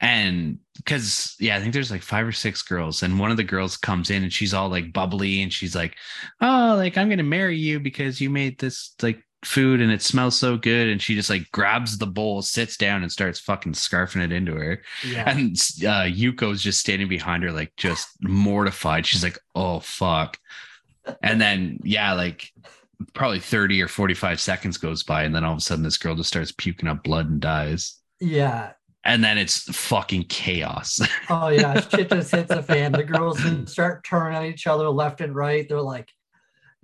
and because yeah, I think there's like five or six girls, and one of the girls comes in and she's all like bubbly and she's like, Oh, like I'm gonna marry you because you made this like food and it smells so good. And she just like grabs the bowl, sits down, and starts fucking scarfing it into her. Yeah. And uh, Yuko's just standing behind her, like just mortified. She's like, oh, fuck. And then, yeah, like probably 30 or 45 seconds goes by. And then all of a sudden, this girl just starts puking up blood and dies. yeah. And then it's fucking chaos. Oh yeah, shit just hits the fan. The girls start turning on each other left and right. They're like,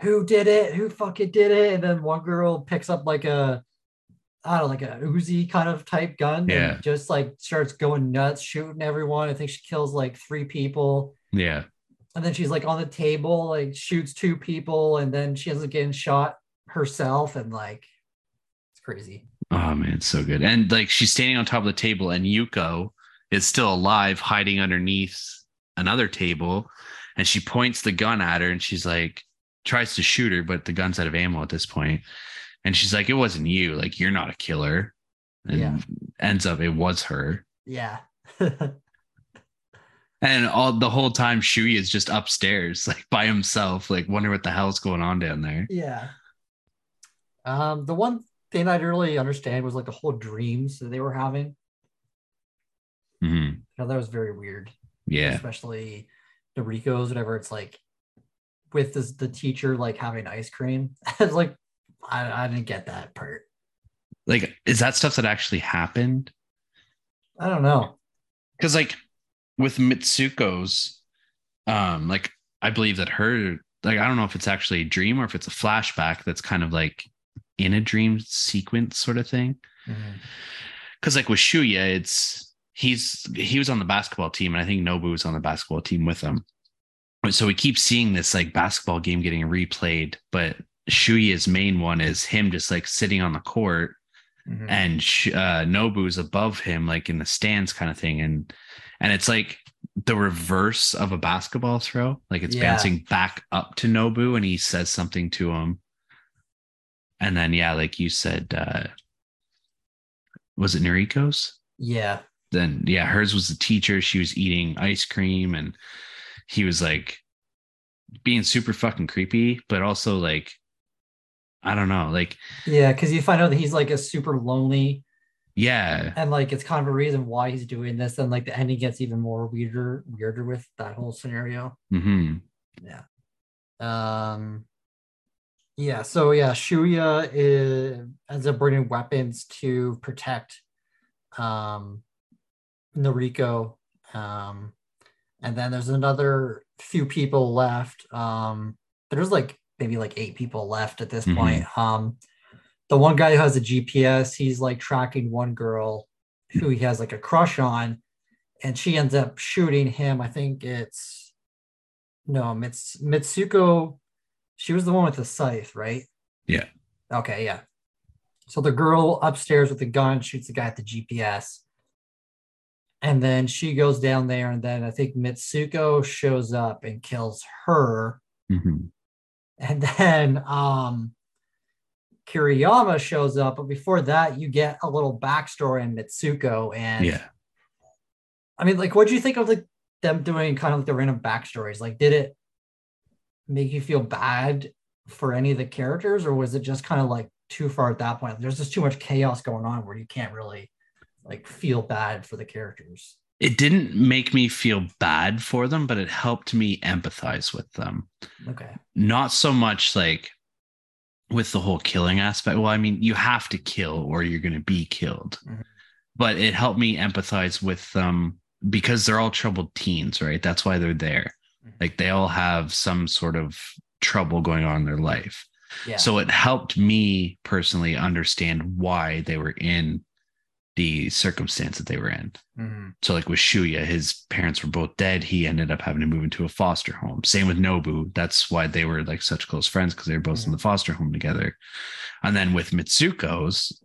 "Who did it? Who fucking did it?" And then one girl picks up like a, I don't know, like a Uzi kind of type gun. Yeah. And just like starts going nuts, shooting everyone. I think she kills like three people. yeah. And then she's like on the table, like shoots two people, and then she ends up getting shot herself. And like, it's crazy. Oh man, it's so good. And like she's standing on top of the table, and Yuko is still alive, hiding underneath another table. And she points the gun at her and she's like, tries to shoot her, but the gun's out of ammo at this point. And she's like, It wasn't you. Like, you're not a killer. And Yeah. ends up it was her. Yeah. And all the whole time Shuya is just upstairs, like by himself, like wonder what the hell's going on down there. Yeah. Um, the one thing I didn't really understand was like the whole dreams that they were having. Mm-hmm. You know, that was very weird, Yeah. especially the Ricos, whatever. It's like with this, the teacher like having ice cream. it's like I, I didn't get that part. Like, is that stuff that actually happened? I don't know. because like with Mitsuko's, um, like I believe that her, like I don't know if it's actually a dream or if it's a flashback that's kind of like in a dream sequence sort of thing. Because like with Shuya, it's he's he was on the basketball team, and I think Nobu was on the basketball team with him. So we keep seeing this like basketball game getting replayed, but Shuya's main one is him just like sitting on the court Mhm. and uh, Nobu's above him, like in the stands, kind of thing, and and it's like the reverse of a basketball throw, like it's Yeah. bouncing back up to Nobu, and he says something to him, and then yeah, like you said, uh, was it Noriko's? Yeah. Then yeah, hers was the teacher. She was eating ice cream, and he was like being super fucking creepy, but also like I don't know, like Yeah. Cause you find out that he's like a super lonely yeah, and like it's kind of a reason why he's doing this. And like the ending gets even more weirder, weirder with that whole scenario. hmm Yeah. Um. Yeah. So yeah, Shuya is, ends up bringing weapons to protect um Noriko. Um, and then there's another few people left. Um, there's like maybe like eight people left at this Mhm. point. Um, the one guy who has a GPS, he's like tracking one girl who he has like a crush on, and she ends up shooting him. I think it's no, Mits Mitsuko. She was the one with the scythe, right? Yeah. Okay, yeah. So the girl upstairs with the gun shoots the guy at the GPS. And then she goes down there, and then I think Mitsuko shows up and kills her. hmm And then um Kiriyama shows up, but before that, you get a little backstory in Mitsuko. And yeah. I mean, like, what do you think of like them doing kind of like the random backstories? Like, did it make you feel bad for any of the characters, or was it just kind of like too far at that point? There's just too much chaos going on where you can't really like feel bad for the characters. it didn't make me feel bad for them, but it helped me empathize with them. Okay. Not so much like with the whole killing aspect. Well, I mean, you have to kill or you're going to be killed. Mhm. But it helped me empathize with them because they're all troubled teens, right? That's why they're there. Mhm. Like they all have some sort of trouble going on in their life. Yeah. So it helped me personally understand why they were in the circumstance that they were in. Mhm. So like with Shuya, his parents were both dead. He ended up having to move into a foster home. Same with Nobu. That's why they were like such close friends because they were both in the foster home together. And then with Mitsuko's,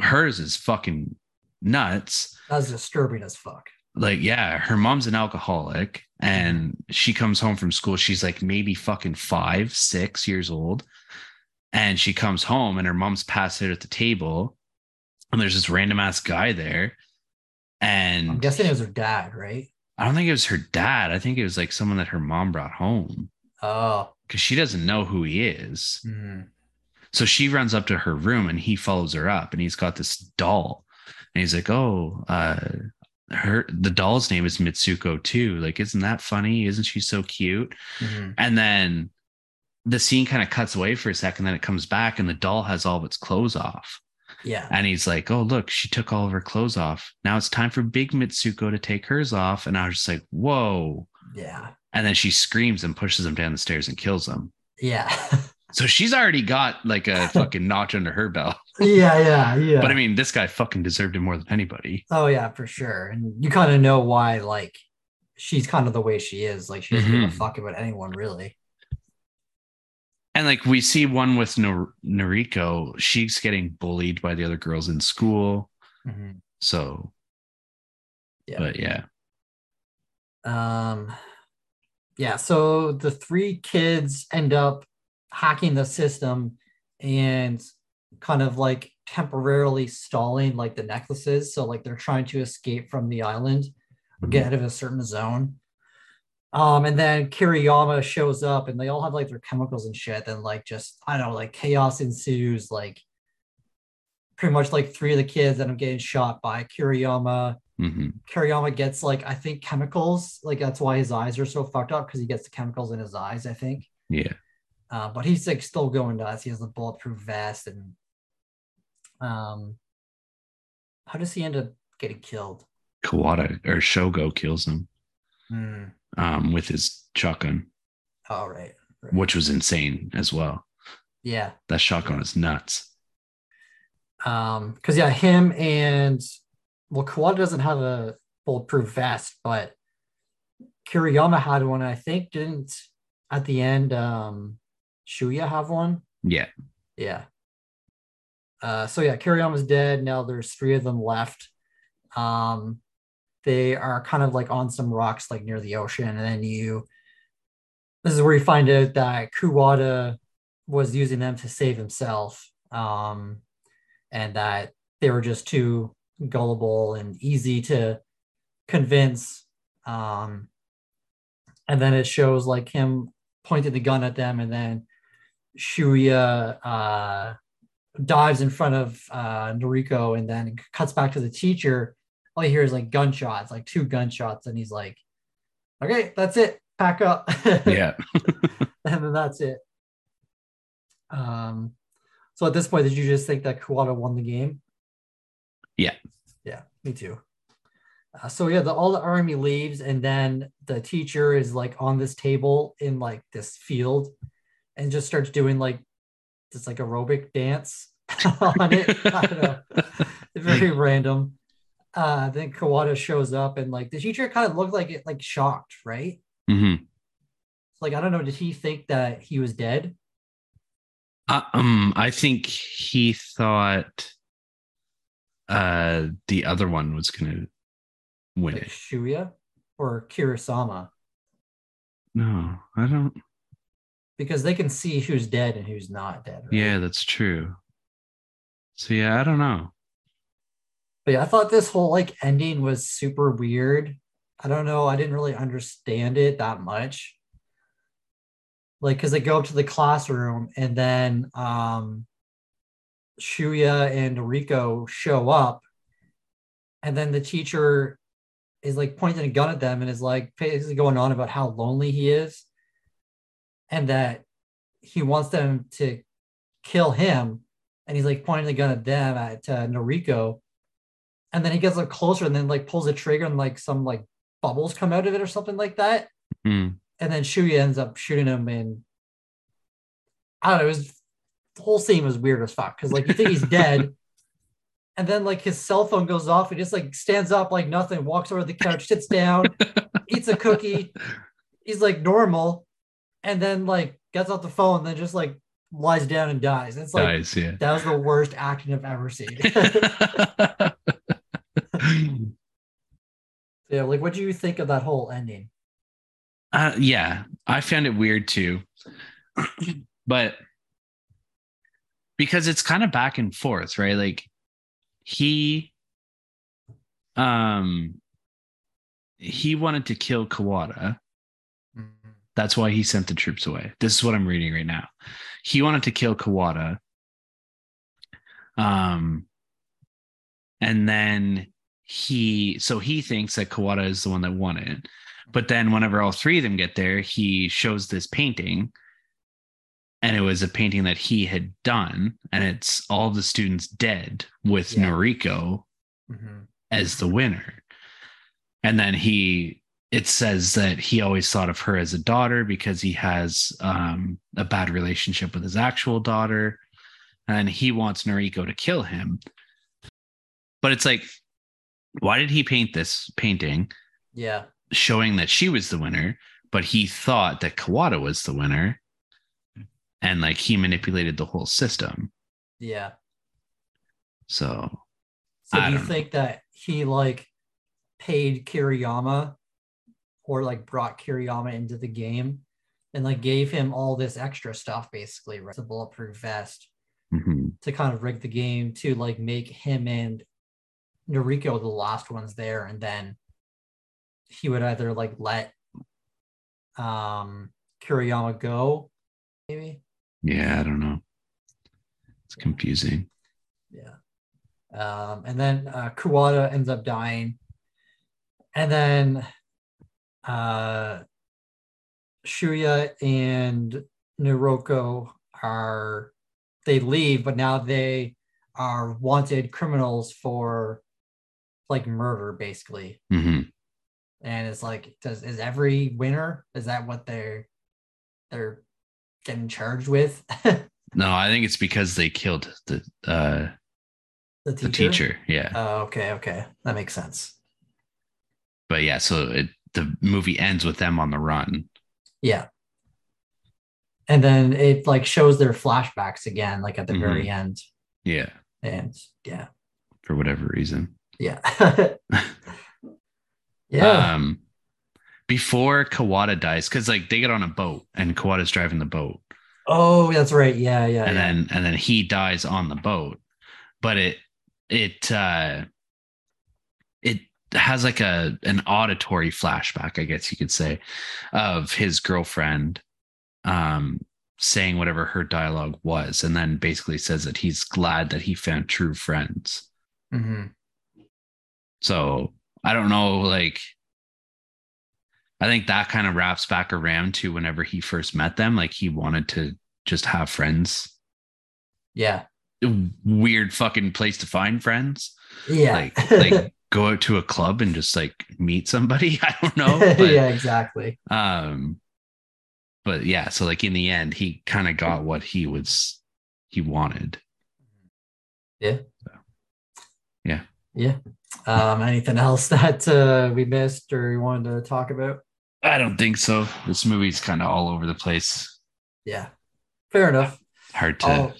hers is fucking nuts. that's disturbing as fuck. Like, yeah, her mom's an alcoholic and she comes home from school. She's like maybe fucking five, six years old. And she comes home and her mom's passed out at the table. And there's this random ass guy there. And I'm guessing it was her dad, right? I don't think it was her dad. I think it was like someone that her mom brought home Oh. because she doesn't know who he is. Mhm. So she runs up to her room and he follows her up and he's got this doll. And he's like, Oh, uh, her the doll's name is Mitsuko too. Like, isn't that funny? Isn't she so cute? Mhm. And then the scene kind of cuts away for a second, then it comes back and the doll has all of its clothes off. Yeah. And he's like, Oh, look, she took all of her clothes off. Now it's time for big Mitsuko to take hers off. And I was just like, Whoa. Yeah. And then she screams and pushes him down the stairs and kills him. Yeah. So she's already got like a fucking notch under her belt. yeah. Yeah. Yeah. But I mean, this guy fucking deserved it more than anybody. Oh yeah, for sure. And you kind of know why like she's kind of the way she is. Like she doesn't give a Mhm. fuck about anyone really. And like we see one with Nor- Noriko, she's getting bullied by the other girls in school. So, Yeah. but yeah. Um yeah, so the three kids end up hacking the system and kind of like temporarily stalling like the necklaces. So like they're trying to escape from the island or get out of a certain zone. Um, and then Kiriyama shows up and they all have like their chemicals and shit. Then like just I don't know, like chaos ensues, like pretty much like three of the kids end up getting shot by Kiriyama. hmm Kiriyama gets like I think chemicals, like that's why his eyes are so fucked up because he gets the chemicals in his eyes, I think. Yeah. Uh, but he's like still going nuts. He has the bulletproof vest and um how does he end up getting killed? Kawada or Shogo kills him um, with his shotgun, Oh right. right. which was insane as well. Yeah. That shotgun is nuts. Um, because yeah, him and well, Kawada doesn't have a bulletproof vest, but Kiriyama had one. I think didn't at the end um Shuya have one? Yeah. Yeah. Uh, so yeah, Kiriyama's dead. Now there's three of them left. Um, they are kind of like on some rocks, like near the ocean, and then you. This is where you find out that Kuwata was using them to save himself, um, and that they were just too gullible and easy to convince. Um, and then it shows like him pointing the gun at them, and then Shuya uh, dives in front of uh, Noriko and then cuts back to the teacher. All you hear is like gunshots, like two gunshots, and he's like, "Okay, that's it. Pack up." Yeah. and then that's it. Um, so at this point, did you just think that Kuwata won the game? Yeah. Yeah, me too. Uh, so yeah, the, all the army leaves, and then the teacher is like on this table in like this field, and just starts doing like this like aerobic dance on it. I don't know, very random. Uh, then Kawada shows up, and like the teacher kind of looked like it, like shocked, right? Mm-hmm. Like I don't know, did he think that he was dead? Uh, um, I think he thought uh the other one was gonna win Like it. Shuya or Kirasama? No, I don't. Because they can see who's dead and who's not dead. right? Yeah, that's true. So yeah, I don't know. But yeah, I thought this whole like ending was super weird. I don't know. I didn't really understand it that much. Like, because they go up to the classroom and then um Shuya and Rico show up, and then the teacher is like pointing a gun at them and is like basically going on about how lonely he is and that he wants them to kill him. And he's like pointing the gun at them at uh, Noriko and then he gets like closer and then like pulls the trigger and like some like bubbles come out of it or something like that. Hmm. And then Shuya ends up shooting him and I don't know, it was the whole scene was weird as fuck because like you think he's dead. And then like his cell phone goes off, he just like stands up like nothing, walks over the couch, sits down, eats a cookie. He's like normal, and then like gets off the phone, and then just like lies down and dies. It's like Dies, yeah. that was the worst acting I've ever seen. yeah, like what do you think of that whole ending? Uh, yeah, I found it weird too. but because it's kind of back and forth, right? Like he um he wanted to kill Kawada. That's why he sent the troops away. This is what I'm reading right now. He wanted to kill Kawada, Um, and then he, so he thinks that Kawada is the one that won it. But then, whenever all three of them get there, he shows this painting, and it was a painting that he had done, and it's all the students dead with Yeah. Noriko Mhm. as the winner. And then he, it says that he always thought of her as a daughter because he has um, a bad relationship with his actual daughter. And he wants Noriko to kill him. But it's like, why did he paint this painting Yeah. showing that she was the winner? But he thought that Kawada was the winner. And like he manipulated the whole system. Yeah. So So I do you don't know. think that he like paid Kiriyama or like brought Kiriyama into the game and like gave him all this extra stuff basically, right? The bulletproof vest mhm. to kind of rig the game to like make him and Noriko the last ones there and then he would either like let um Kiriyama go maybe yeah, I don't know. It's confusing. Yeah. Um, and then uh, Kuwata ends up dying. And then uh, Shuya and Noriko are, they leave, but now they are wanted criminals for like murder, basically. hmm And it's like, does is every winner, is that what they're, they're getting charged with? No, I think it's because they killed the uh the the teacher. Yeah. Oh, okay, okay. That makes sense. but yeah, so it, the movie ends with them on the run. Yeah. And then it like shows their flashbacks again, like at the Mhm. very end. Yeah. And yeah. For whatever reason. Yeah. yeah. Um before Kawada dies, because like they get on a boat and Kawada's driving the boat. oh, that's right. Yeah, yeah. and yeah. then and then he dies on the boat but it it uh it has like a an auditory flashback i guess you could say of his girlfriend um saying whatever her dialogue was and then basically says that he's glad that he found true friends Mhm. So i don't know like i think that kind of wraps back around to whenever he first met them like he wanted to just have friends Yeah. weird fucking place to find friends. Yeah. Like like go out to a club and just like meet somebody. I don't know. But yeah, exactly. um but yeah, so like in the end he kind of got what he was he wanted. Yeah. Yeah. Yeah. Um, anything else that uh, we missed or you wanted to talk about? I don't think so. This movie's kind of all over the place. Yeah. Fair enough. Hard to Oh,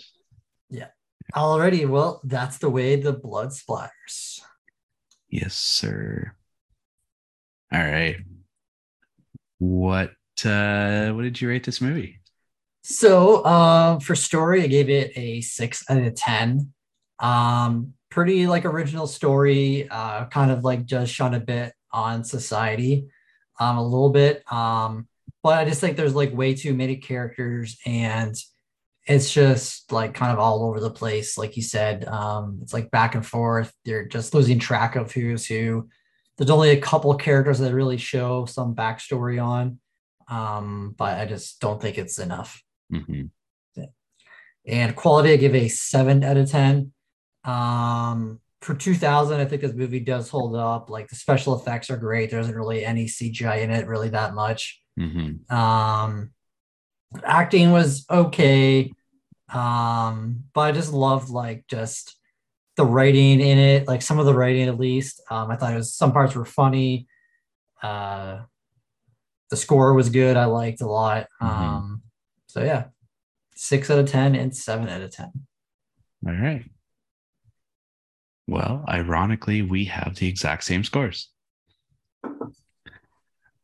yeah. Already. Well, that's the way the blood splatters. Yes, sir. All right. What uh what did you rate this movie? So, um, for story, I gave it a six out of ten. Um, pretty like original story. Uh, kind of like just shone a bit on society, um, a little bit. Um, but I just think there's like way too many characters, and it's just like kind of all over the place. Like you said, um, it's like back and forth. You're just losing track of who's who. There's only a couple characters that really show some backstory on, um, but I just don't think it's enough Mhm. and quality I give a seven out of ten. Um, for 2000, I think this movie does hold up. Like the special effects are great. There isn't really any CGI in it, really that much. Mhm. Um, acting was okay. Um, but I just loved like just the writing in it, like some of the writing at least. Um, I thought it was some parts were funny. Uh, the score was good. I liked a lot. Mhm. Um, so yeah, six out of ten and seven out of ten. All right. Well, ironically, we have the exact same scores.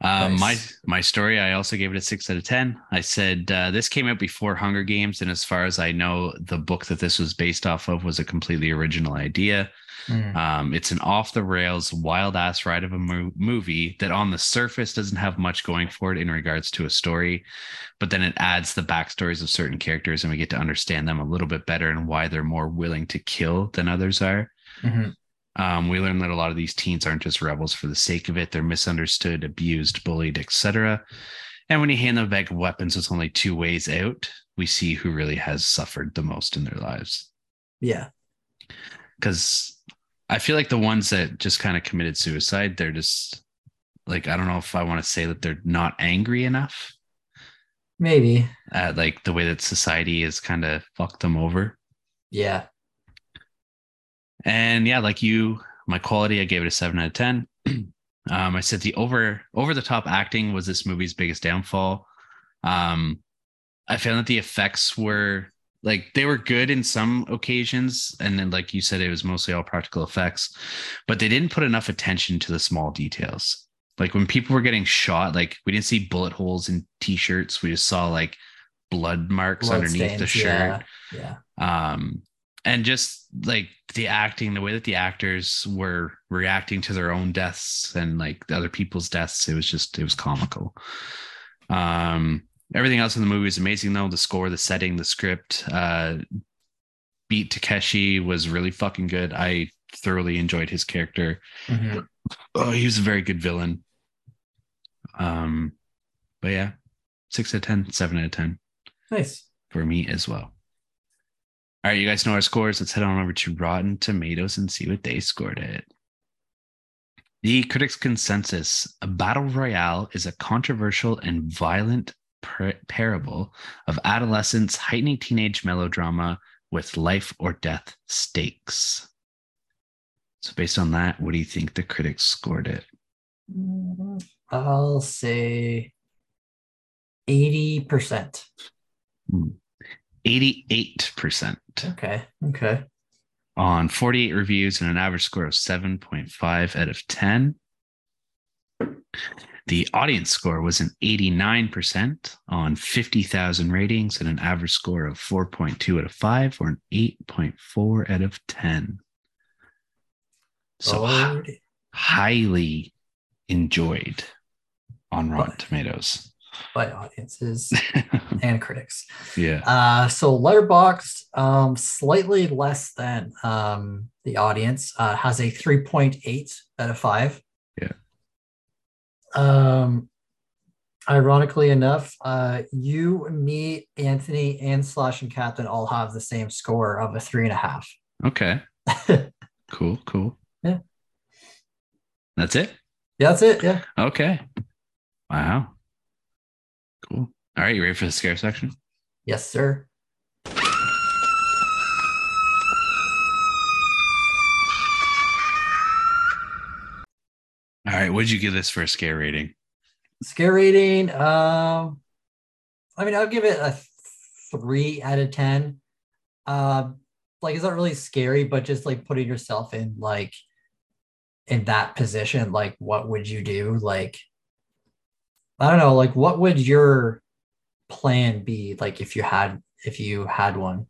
Um, my my story, I also gave it a six out of ten. I said uh, this came out before Hunger Games, and as far as I know, the book that this was based off of was a completely original idea. Mm. Um, it's an off the rails, wild ass ride of a mo- movie that on the surface doesn't have much going for it in regards to a story, but then it adds the backstories of certain characters and we get to understand them a little bit better and why they're more willing to kill than others are. Mhm. Um, we learn that a lot of these teens aren't just rebels for the sake of it; they're misunderstood, abused, bullied, etc. And when you hand them back weapons with only two ways out, we see who really has suffered the most in their lives. Yeah. Because I feel like the ones that just kind of committed suicide, they're just like I don't know if I want to say that they're not angry enough Maybe. at like the way that society has kind of fucked them over. Yeah. And yeah, like you, my quality, I gave it a seven out of ten. um, I said the over over the top acting was this movie's biggest downfall. Um, I found that the effects were like they were good in some occasions, and then like you said, it was mostly all practical effects, but they didn't put enough attention to the small details. Like when people were getting shot, like we didn't see bullet holes in t-shirts. We just saw like blood marks Blood underneath the shirt Yeah. Yeah. um and just like the acting the way that the actors were reacting to their own deaths and like the other people's deaths it was just it was comical um everything else in the movie is amazing though the score the setting the script uh beat takeshi was really fucking good i thoroughly enjoyed his character Mhm. oh he was a very good villain um but yeah six out of ten seven out of ten Nice. for me as well. All right, you guys know our scores. Let's head on over to Rotten Tomatoes and see what they scored it. The critics' consensus a battle royale is a controversial and violent par- parable of adolescence heightening teenage melodrama with life or death stakes. So, based on that, what do you think the critics scored it? I'll say 80%. 88% Okay. Okay. on 48 reviews and an average score of 7.5 out of 10. The audience score was an 89% on 50,000 ratings and an average score of 4.2 out of 5 or an 8.4 out of 10. So Oh, highly enjoyed on Rotten But- Tomatoes. By audiences and critics. yeah. Uh, so Letterboxd, um, slightly less than um, the audience, uh, has a 3.8 out of 5. Yeah. Um, ironically enough, uh, you, me, Anthony, and Slash and Captain all have the same score of a three and a half. Okay. Cool. Cool. Yeah. That's it. Yeah, that's it. Yeah. Okay. Wow. Cool. All right, you ready for the scare section? Yes, sir. All right, what did you give this for a scare rating? Scare rating. Um, I mean, I'll give it a three out of ten. Um, like it's not really scary, but just like putting yourself in like in that position, like what would you do? Like, I don't know, like what would your plan be like if you had if you had one?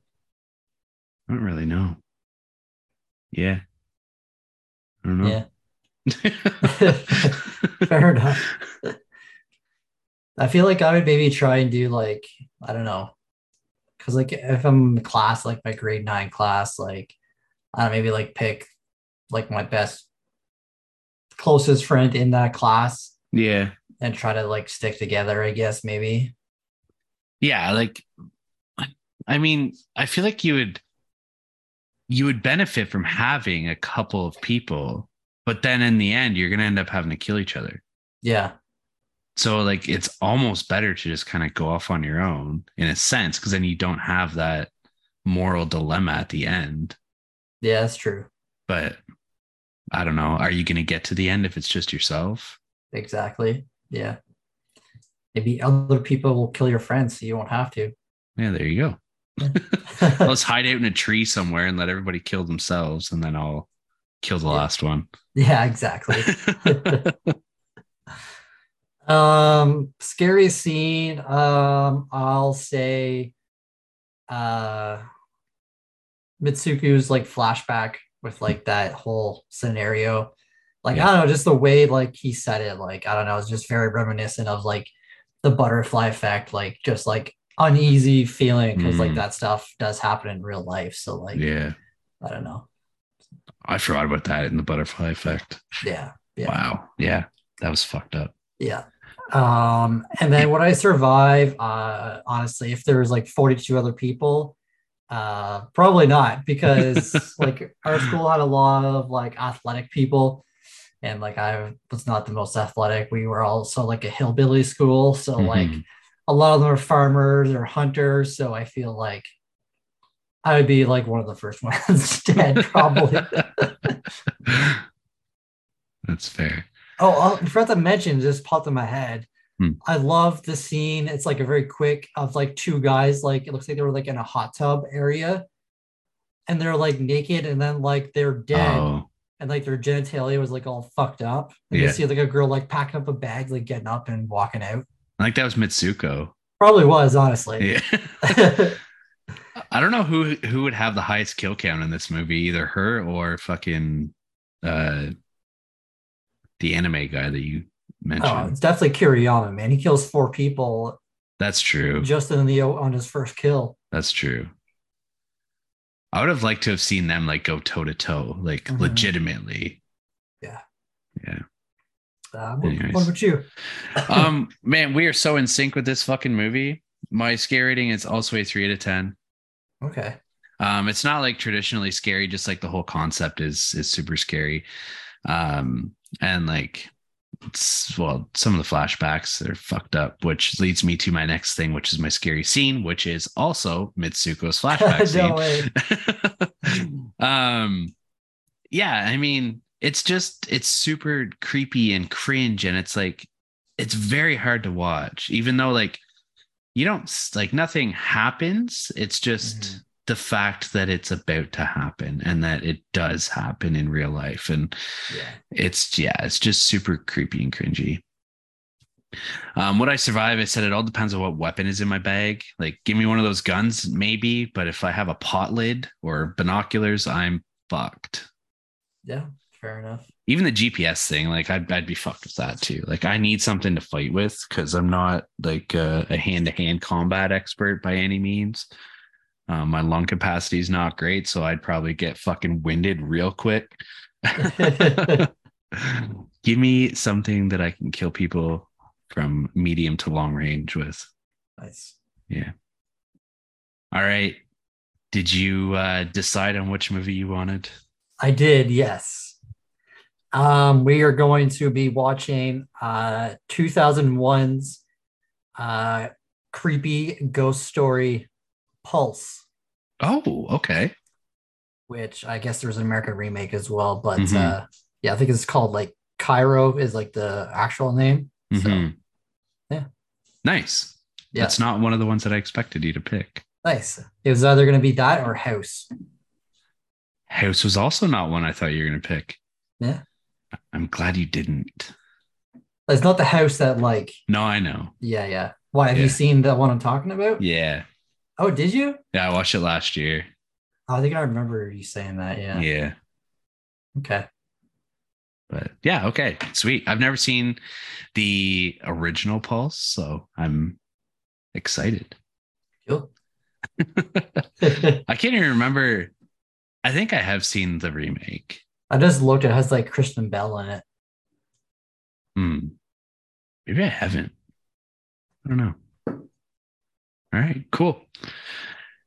I don't really know. Yeah. I don't know. Yeah. Fair enough. I feel like I would maybe try and do like I don't know, because like if I'm in class, like my grade nine class, like I don't know, maybe like pick like my best closest friend in that class yeah. And try to like stick together. I guess maybe. Yeah, like I mean, I feel like you would you would benefit from having a couple of people, but then in the end you're going to end up having to kill each other. Yeah, So like it's almost better to just kind of go off on your own in a sense because then you don't have that moral dilemma at the end. yeah, that's true. But I don't know, are you going to get to the end if it's just yourself? Exactly. Yeah. Maybe other people will kill your friends, so you won't have to. Yeah, there you go. Let's hide out in a tree somewhere and let everybody kill themselves, and then I'll kill the Yeah. last one. yeah, exactly. Um, scary scene. Um, I'll say, uh, Mitsuko's like flashback with like that whole scenario. Like Yeah. I don't know, just the way like he said it, like I don't know, it's just very reminiscent of like the butterfly effect, like just like uneasy feeling because like Mm. that stuff does happen in real life. So like Yeah. I don't know. I forgot about that in the butterfly effect. Yeah. Yeah. Wow. Yeah. That was fucked up. Yeah. Um, and then would I survive? Uh, honestly, if there was like 42 other people, uh, probably not because like our school had a lot of like athletic people, and like I was not the most athletic. We were also like a hillbilly school, so like Mhm. a lot of them are farmers or hunters. So I feel like I would be like one of the first ones dead, probably. That's fair. Oh, I forgot to mention, just popped in my head. Hmm. I love the scene. It's like a very quick of like two guys, like it looks like they were like in a hot tub area, and they're like naked, and then like they're dead, Oh, and like their genitalia was like all fucked up. And Yeah. you see like a girl like packing up a bag, like getting up and walking out. I think that was Mitsuko. Probably was honestly. Yeah. I don't know who who would have the highest kill count in this movie, either her or fucking uh the anime guy that you mentioned. oh, it's definitely Kiriyama, man. He kills four people That's true. just in the on his first kill. That's true. I would have liked to have seen them like go toe to toe, like Mhm. legitimately. Yeah. Yeah. Uh, what, Anyways. what about you? Um, man, we are so in sync with this fucking movie. My scare rating is also a three out of ten. Okay. Um, it's not like traditionally scary, just like the whole concept is is super scary. Um, and like well, some of the flashbacks are fucked up, which leads me to my next thing, which is my scary scene, which is also Mitsuko's flashback scene. um yeah i mean it's just it's super creepy and cringe and it's like it's very hard to watch even though like you don't like nothing happens it's just Mhm. The fact that it's about to happen and that it does happen in real life and Yeah. it's yeah it's just super creepy and cringy um would i survive i said it all depends on what weapon is in my bag like give me one of those guns maybe but if i have a pot lid or binoculars i'm fucked Yeah. Fair enough. even the gps thing like i'd, I'd be fucked with that too like i need something to fight with because i'm not like uh, a hand-to-hand combat expert by any means um, my lung capacity is not great so i'd probably get fucking winded real quick Give me something that I can kill people from medium to long range with. Nice. Yeah. All right. Did you uh, decide on which movie you wanted? I did, yes. Um, we are going to be watching uh 2001's uh creepy ghost story Pulse, Oh, okay. which I guess there's an American remake as well, but Mhm. uh yeah, I think it's called like Kairo is like the actual name. So Mhm. yeah. Nice. yeah, That's not one of the ones that I expected you to pick. nice. It was either gonna be that or House. House was also not one I thought you were going to pick. Yeah. I'm glad you didn't. It's not the house that like No, I know. yeah, yeah. Why have Yeah. you seen the one I'm talking about? Yeah. Oh, did you? Yeah, I watched it last year. Oh, I think I remember you saying that. Yeah. yeah. Okay. But yeah, okay, sweet. I've never seen the original Pulse, so I'm excited. Cool. I can't even remember. I think I have seen the remake. I just looked. It has like Kristen Bell in it. Hmm. Maybe I haven't. I don't know. All right, cool.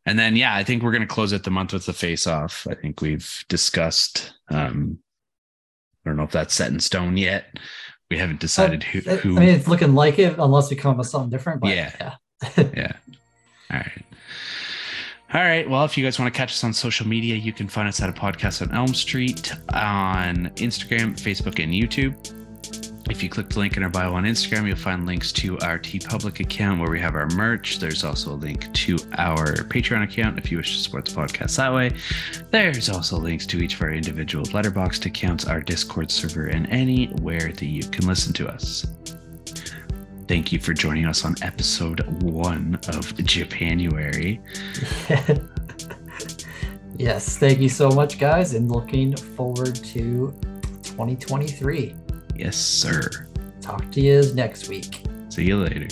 And then yeah, I think we're gonna close out the month with the face off. I think we've discussed um I don't know if that's set in stone yet. We haven't decided who, I- who I mean, it's looking like it, unless we come up with something different. But Yeah. yeah. yeah. All right. All right. Well, if you guys want to catch us on social media, you can find us at a podcast on Elm Street on Instagram, Facebook, and YouTube. If you click the link in our bio on Instagram, you'll find links to our TeePublic account where we have our merch. There's also a link to our Patreon account if you wish to support the podcast that way. There's also links to each of our individual Letterboxd accounts, our Discord server, and anywhere that you can listen to us. Thank you for joining us on episode one of Japanuary. Yes, thank you so much, guys, and looking forward to 2023. Yes, sir. Talk to you next week. See you later.